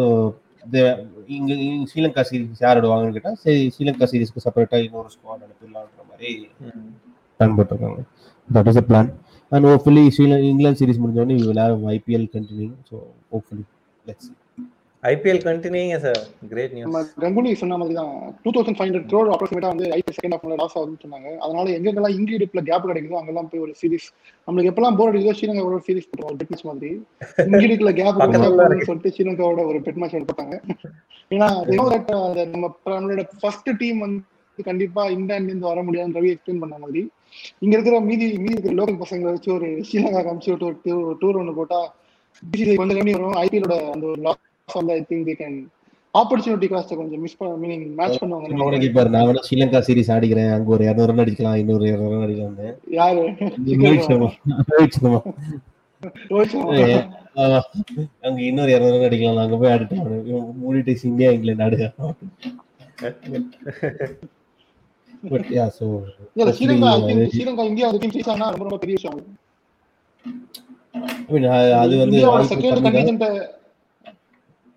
இங்கே ஸ்ரீலங்கா சீரிஸ் யார் ஆடுவாங்கன்னு கேட்டால் சரி ஸ்ரீலங்கா சீரிஸ்க்கு செப்பரேட்டாக இன்னொரு ஸ்குவாட் அனுப்பிடலான்ற மாதிரி. பிளான் போட்டிருக்காங்க. That is a plan and hopefully Sri Lanka England series முடிஞ்சோடனே we will have IPL continue so hopefully let's IPL continuing is great நம்ம நியூஸ் கங்குலி சொன்ன மாதிரி தான் two thousand five hundred crore அப்ராக்சிமேட்டா வந்து ஐபி செகண்ட் ஹாஃப்ல லாஸ் ஆகுதுன்னு சொன்னாங்க. அதனால எங்கெங்கெல்லாம் இங்கிலீடிப்ல கேப் கிடைக்குதோ அங்கெல்லாம் போய் ஒரு சீரிஸ் நம்மளுக்கு எப்பெல்லாம் போர் அடிக்குதோ ஸ்ரீலங்காவோட ஒரு சீரிஸ் போட்டுருவோம் பெட் மேட்ச் மாதிரி. கேப் பக்கத்துல தான் கிடைக்கும் சொல்லிட்டு ஸ்ரீலங்காவோட ஒரு பெட் மேட்ச் போட்டாங்க ஏன்னா நம்ம நம்மளோட ஃபர்ஸ்ட் டீம் வந்து கண்டிப்பா இங்கிலாந்துல இருந்து வர முடியாதுன்னு ரவி எக்ஸ்பிளைன் பண்ண மாதிரி. இங்க இருக்கிற மீதி மீதி இருக்கிற லோக்கல் பசங்களை வச்சு ஒரு ஸ்ரீலங்கா காமிச்சு ஒரு டூர் ஒன்று போட்டா கொஞ்சம் கம்மி வரும்? ஐபிஎலோட அந்த ஒரு லாஸ் வந்து I think they can opportunity cost கொஞ்சம் மிஸ் பண்ண மீனிங் மேட்ச் பண்ணுவாங்க கூட கேட்பாரு நான் வேணா ஸ்ரீலங்கா சீரிஸ் ஆடிக்கிறேன். அங்க ஒரு இரநூறு ரன் அடிக்கலாம் இன்னொரு இரநூறு ரன் அடிக்கலாம் யாரு? ரோஹித் சர்மா. அங்க இன்னொரு இரநூறு ரன் அடிக்கலாம். அங்க போய் ஆடிட்டு மூடிட்டு இந்தியா இங்கிலாந்து ஆடுக பட் யா ஸோ இல்ல Sri Lanka I think Sri Lanka India ஒரு டீம் சீஸ் ஆனா ரொம்ப ரொம்ப பெரிய விஷயம் அது வந்து இந்தியாவோட வாய்ப்பு செகண்ட் கம்மி தான். கண்டிஜென்ட்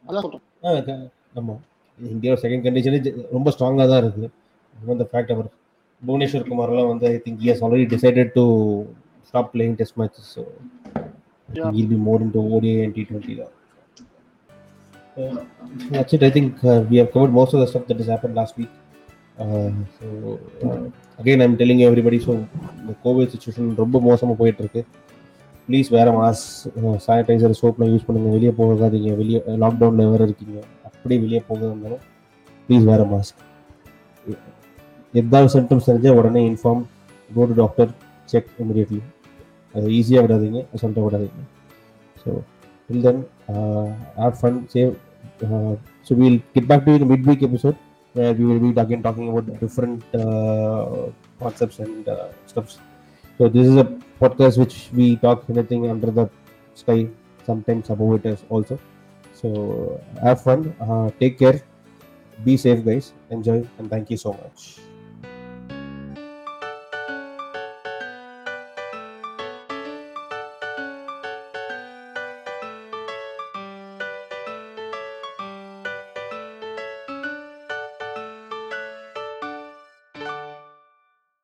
அதான் சொல்றேன் ஆ, க- ஆமா இந்தியாவோட செகண்ட் கண்டிஷனே ரொம்ப ஸ்ட்ராங்கா தான் இருக்கு அந்த ஃபேக்ட் அவர் புவனேஸ்வர் குமார்லாம் வந்து I think has already decided to stop playing test matches so Yeah. he'll be more into ODI and T20 now. Uh, that's it. I think uh, we have covered most of the stuff that has happened last week. So again I'm telling everybody so இந்த கோவிட் சுச்சுவேஷன் ரொம்ப மோசமாக போயிட்டுருக்கு. ப்ளீஸ் வேறு மாஸ் சானிடைசர் சோப்லாம் யூஸ் பண்ணுங்கள் வெளியே போகாதீங்க. வெளியே uh, லாக்டவுனில் வேறு இருக்கீங்க. அப்படியே வெளியே போக இருந்தாலும் ப்ளீஸ் வேறு மாஸ்க் எதாவது சிம்டம்ஸ் தெரிஞ்சால் உடனே inform go to doctor check immediately அது ஈஸியாக விடாதீங்க. சொல்லிட்டு விடாதீங்க. So till then have fun save so we'll get back to mid week episode where we will be again talking about different uh, concepts and uh, stuffs. So this is a podcast which we talk anything under the sky, sometimes above it as also. So have fun, uh, take care, be safe, guys, enjoy, and thank you so much.